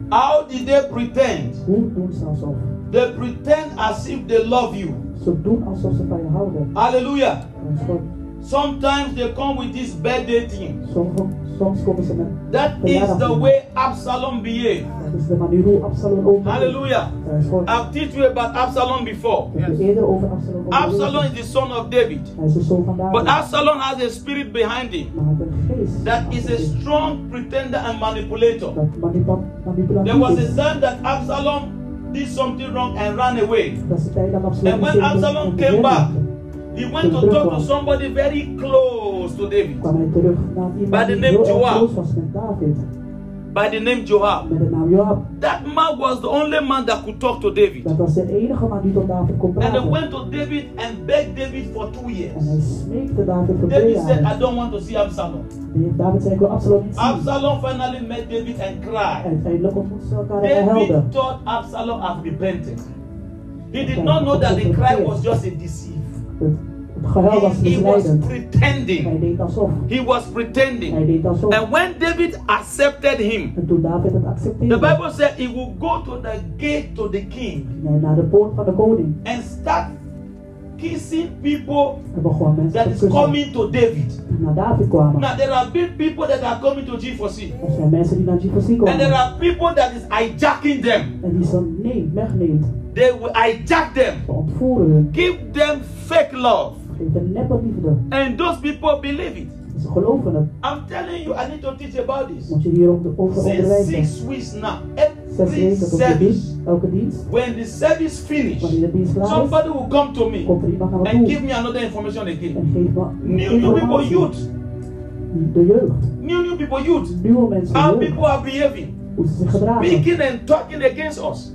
How did they pretend? Hoe doen ze alsof? They pretend as if they love you. Doen alsof ze van je houden. Hallelujah. Dat is God. Sometimes they come with this birthday thing. Sommige, soms komen ze met. That is the way Absalom behaved. Dat is de manier Absalom. Hallelujah. Dat is God. I've teach you about Absalom before. Ik heb je eerder over Absalom Absalom is the son of David. Hij is de zoon van David. But Absalom has a spirit behind him Maar hij heeft een geest. that is a strong pretender and manipulator. Dat manipa- manipulatief There was a is. time that Absalom did something wrong and ran away. Dat is de tijd dat Absalom And when Absalom came back, derde He went to talk to somebody very close to David kwam hij terug naar By the name Joab. close was met David. by the name Joab. That man was the only man that could talk to David. Dat was de enige man die tot David kon And they went to David and begged David for two En years. hij smeekte David voor twee said, I don't want to see Absalom. David zei, ik wil Absalom niet zien. Absalom finally met David and cried. Uiteindelijk ontmoetten ze elkaar en. David thought Absalom had repented. He did not know that the cry was just a deceive. Het, het gehuil was He, he was pretending. He was pretending. And when David accepted him, En toen David het the Bible said he will go to the gate to the king ging hij naar de poort van de koning. and start kissing people En begon mensen that is coming to David. die naar David kwamen. Now there are big people that are coming to G4C. Er zijn mensen die naar GVC And there are people that is hijacking them. En die ze neemt, wegneemt. They will hijack them. Ze ontvoeren hun. Give them fake love. Geven neppe liefde. And those people believe it. Ze geloven het. I'm telling you, I need to teach about this. Moet je hierover over Since onderwijzen. six weeks now, Zes every weken tot de service, dienst. Elke dienst. when the service finish, Wanneer de dienst klaar is, somebody will come to me komt er iemand naar me and toe. give me another information again. En geeft me New, new people, informatie. youth. De jeugd. New, new people, youth. Nieuwe mensen. How jeugd. people are behaving, Hoe ze zich gedragen. speaking and talking against us.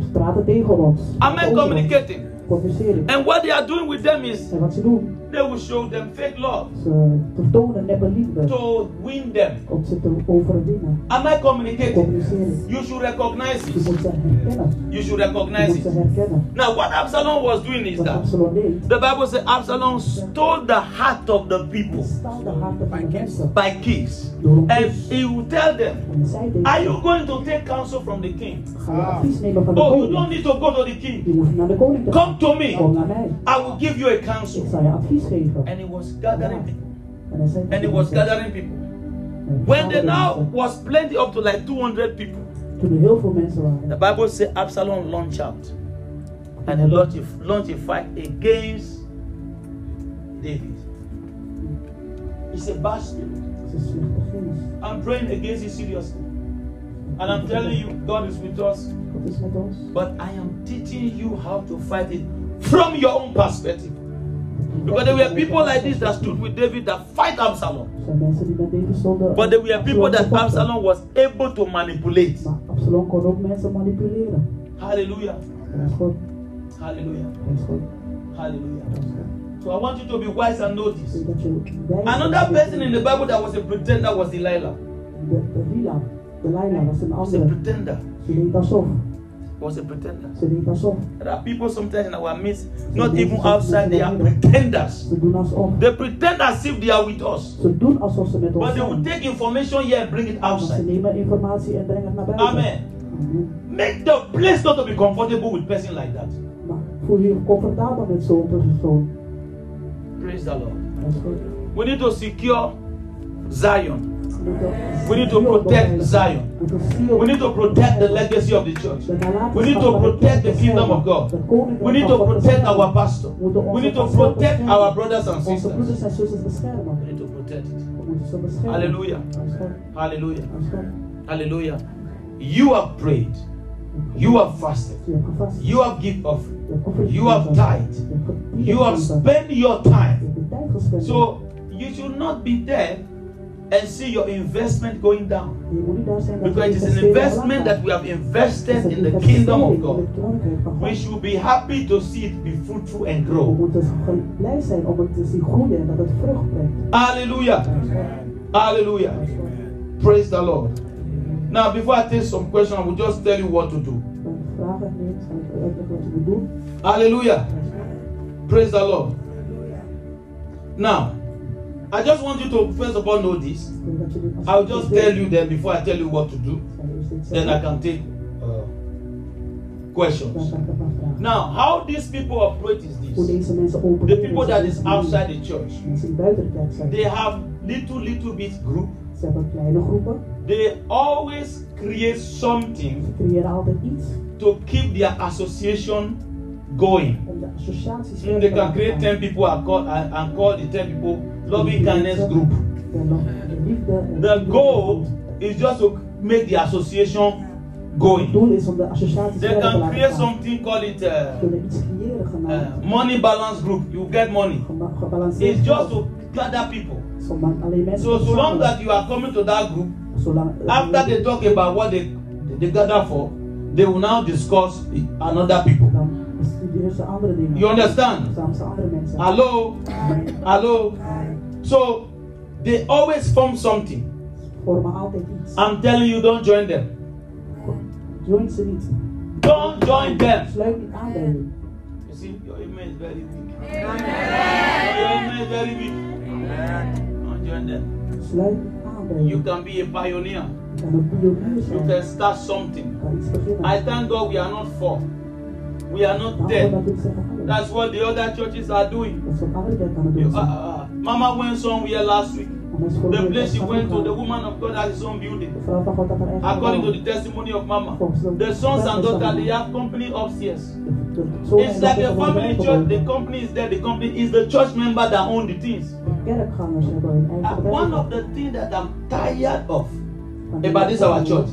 Ze praten tegen ons. Am I Over ons. communicating? Communiceren. And what they are doing with them is En wat ze doen, they will show them fake love ze vertonen neppe liefde. to win them. Om ze te overwinnen. Am I communicating? You should recognize Je it. moet ze herkennen. You should Je recognize moet ze it. herkennen. Now, what Absalom was doing is Wat that Absalom deed. the Bible says Absalom stole the heart of the Hij people stal de harten van de mensen. by keys. Door And he will tell them, En hij zei tegen Are you going to take counsel from the king? Ga je advies nemen van de Oh, you don't need to go to the king. Je moet naar de koning te Come to me. Kom naar mij. I will give you a Ik counsel. Zal je advies geven. And he was gathering people. En hij zei And he was gathering people. When there now was plenty up to like 200 people, Toen heel veel mensen the. Bible says Absalom launched out and he launched a, launched a fight against David. It's a bad spirit. Het is een slechte geest. I'm praying against it seriously. And I'm telling you, God is with us. God is met ons. But I am teaching you how to fight it from your own perspective. Because there were people like this that stood with David that fight Absalom. Er zijn mensen die met David stonden. But there were people that Absalom vochten. Absalom was able to manipulate. Maar Absalom kon ook mensen manipuleren. Hallelujah. Dat is goed. Hallelujah. Dat is goed. Hallelujah. Dat is goed. So I want you to be wise and know Ik this. denk dat je wijs Another bent. person in the Bible that was a pretender was Delilah. De, de Lila. Delilah was een was a andere. pretender. Was a pretender. Ze deed alsof. There are people sometimes in our midst, not even outside, they are pretenders. Ze doen alsof. They pretend as if they are with us. Ze doen alsof ze met ons But they will take information here and bring it outside. nemen informatie en brengen het naar buiten. Amen. Make the place not to be comfortable with person like that. Maar voel je je comfortabel met zo'n persoon. Praise the Lord. Dat is goed. We need to secure Zion. We need to protect. Zion. We moeten ziel We need to protect the legacy of the church. We need to protect the kingdom of. God. We need to protect our pastor. We moeten We onze need to protect our brothers and sisters. en zusters beschermen. We need to protect it. We moeten ze beschermen. Hallelujah. Dat is goed. Hallelujah. Dat is goed. Hallelujah. You have prayed. You have fasted. Je hebt gevast. You have given offering. Je hebt offers You have gegeven. tithed. Je hebt ge- You have spent your time. hebt de tijd gespendeerd. So you should not be there and see your investment going down. Because it is an investment that we have invested in the kingdom of God. We should be happy to see it be fruitful and grow. Hallelujah. Hallelujah. Praise the Lord. Now, before I take some questions, I will just tell you what to do. Hallelujah. Praise the Lord. Now, I just want you to first of all know this. Ik wil dat je dit als I'll just tell you then before I tell you what to do. Ik zal eerst dit Then I can take uh, questions. kan ik een paar vragen. Now, how these people operate is this: deze mensen opereren. the people that is outside the church, Mensen die buiten de kerk zijn. they have little little bit group. Ze hebben kleine groepen. They always create something Ze creëren altijd iets to keep their association going. om de associaties Mm, They can create 10 people and call, and, and call the 10 people loving kindness group. The goal is just to make the association going. They can create something call it uh, uh, money balance group. You get money. It's just to gather people. So so long that you are coming to that group, after they talk about what they they gather for, they will now discuss the- another people. Dan bestuderen ze andere dingen. You understand? Samen ze andere mensen. Hello, hello. So they always form something. Vormen altijd iets. I'm telling you, don't join them. Join ze. Don't join them. Sluit niet aan bij hen. You see, your amen is very weak. Your amen is very weak. Don't join them. Sluit niet aan bij hen. You can be a pioneer. Je kan een pionier You can start something. Je kan iets beginnen. I thank God we are not four. We are not hallo. That's what the other churches are doing. Uh, uh, Mama went somewhere last week. The place she went to, the woman of God has his own building. According to the testimony of Mama, the sons and daughters they have company upstairs. It's like a family church. The company is there. The company is the church member that own the things. Uh, one of the things that I'm tired of about this our church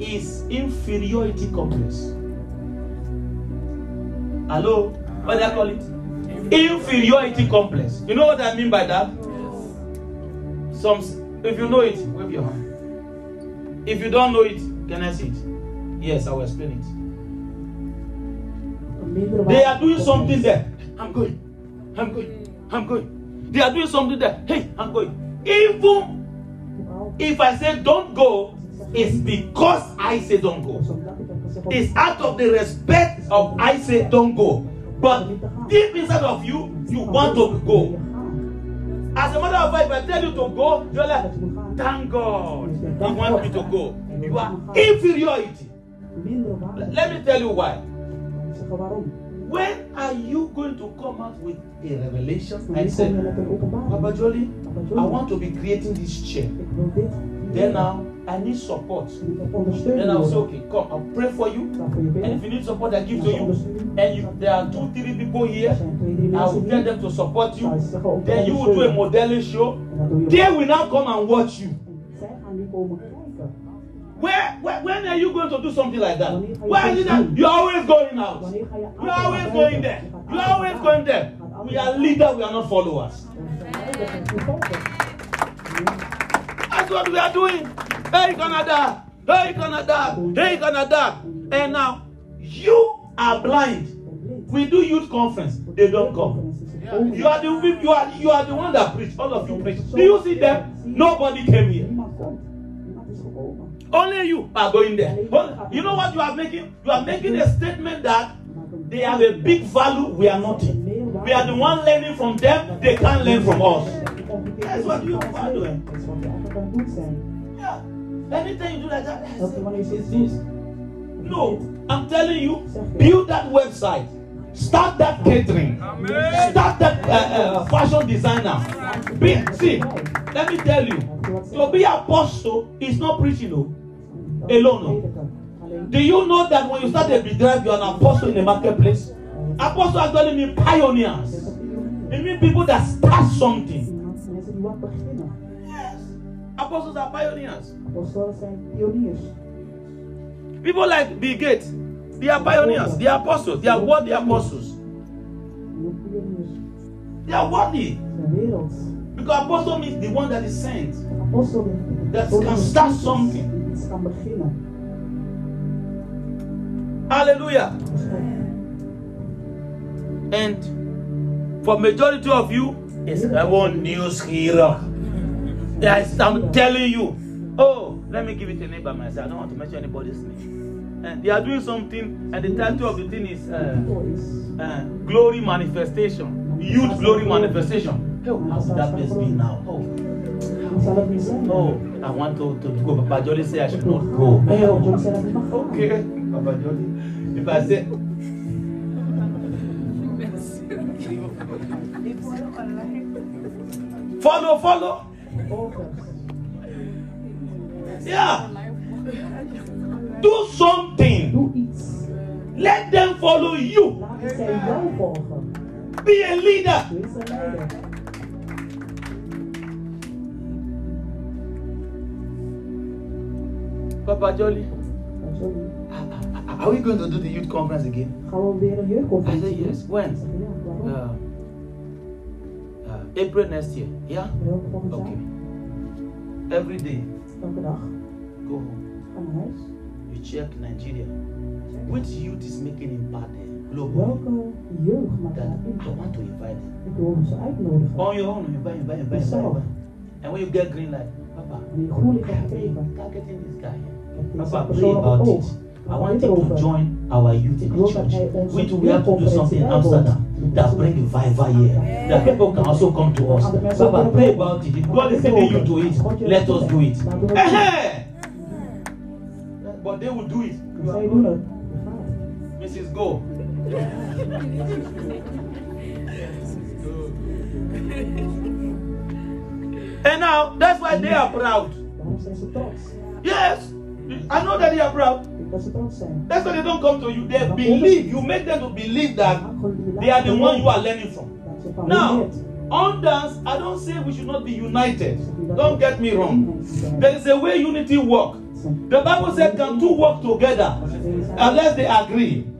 is inferiority complex. Hello, what do I call it? Inferiority complex. You know what I mean by that? Some, if you know it, wave your hand. If you don't know it, can I see it? Yes, I will explain it. They are doing something there. I'm going. I'm going. I'm going. They are doing something there. Hey, I'm going. Even if I say don't go, it's because I say don't go. It's out of the respect of I say don't go. But deep inside of you, you want to go. As a matter of fact, if I tell you to go, you're like, thank God. He wants me to go. You are inferiority. Let me tell you why. When are you going to come out with a revelation and say? Papa Jolly, I want to be creating this chair. Then now I need support. Then I'll say, okay, come, I'll pray for you. And if you need support, I give to you. And you, there are two, three people here. Er I will tell them to support you. Then you will do a modeling show. They will now come and watch you. Where, where when are you going to do something like that? Is it that you're always going out? You're always going there. You're always going there. We are leaders, we are not followers. That's what we are doing. Hey, Canada. Hey, Canada. Hey, Canada. And now, you are blind. We do youth conference. They don't come. You are the you are you are the one that preach. All of you preach. Do you see them? Nobody came here. Only you are going there. You know what you are making? You are making a statement that they have a big value, we are nothing. We are the one learning from them, they can't learn from us. That's what you are doing. Dat is wat je eigenlijk aan het doen zijn. Yeah. Anything you do like that, Elke keer wanneer je is zoiets this. No, I'm telling you, build that website, start that catering, start that uh, uh, fashion designer. Be, see, let me tell you, to be apostle is not preaching, no. Alone, no. Do you know that when you start a drive, you are an apostle in the marketplace? Apostle actually mean pioneers. is. It means people that start something. Die wat beginnen. Yes. Apostles are pioneers. Apostolen zijn pioniers. People like Bill Gates, they are pioneers. They are apostles. They are worthy apostles. They are worthy. Because apostle means the one that is sent. That can start something. Hallelujah. And for majority of you, it's heaven news here. Yes, I'm telling you. Oh, let me give it a name by myself. I don't want to mention anybody's name. And they are doing something, and the title of the thing is uh, is uh, Glory Manifestation. Youth Glory Manifestation. Oh, how would that place be now? Oh, oh, I want to, to go. Papa Jolly say I should not go. Oh. Okay, Papa Jolly. If I say, follow, follow. Volgers. Yeah. Do something. Doe iets. Let them follow you. Laat zij jou volgen. Be a leader. Wees een leider. Papa Jolly, Dat is ook- are we going to do the youth conference again? Gaan we weer een I jeugdconferentie said doen? yes. When? Ik zeg, ja, waarom? Uh, uh, April next year. Yeah. Okay. Every day, Elke dag. go home. Ga naar huis. You check Nigeria. Which youth is making impact there globally? Welke jeugd maakt daar I want to invite them. Ik wil uitnodigen. On your own, you buy, you buy, you buy, you buy, you. And when you get green light, Papa, Wanneer je groen licht I hebt have been targeting this guy. Papa, pray persoon op het about it. I want him to join our youth in the church. We, too, we have to do something in Amsterdam that bring revival here. That people can also come to us. Papa, pray about it. If God is sending you to it, let us do it. Eh-heh! But they will do it. Mrs. Go. and now that's why they are proud. Yes, I know that they are proud. That's why they don't come to you. They believe. You make them to believe that they are the one you are learning from. Now, dance, I don't say we should not be united. Don't get me wrong. There is a way unity work. The Bible said, can two work together unless they agree?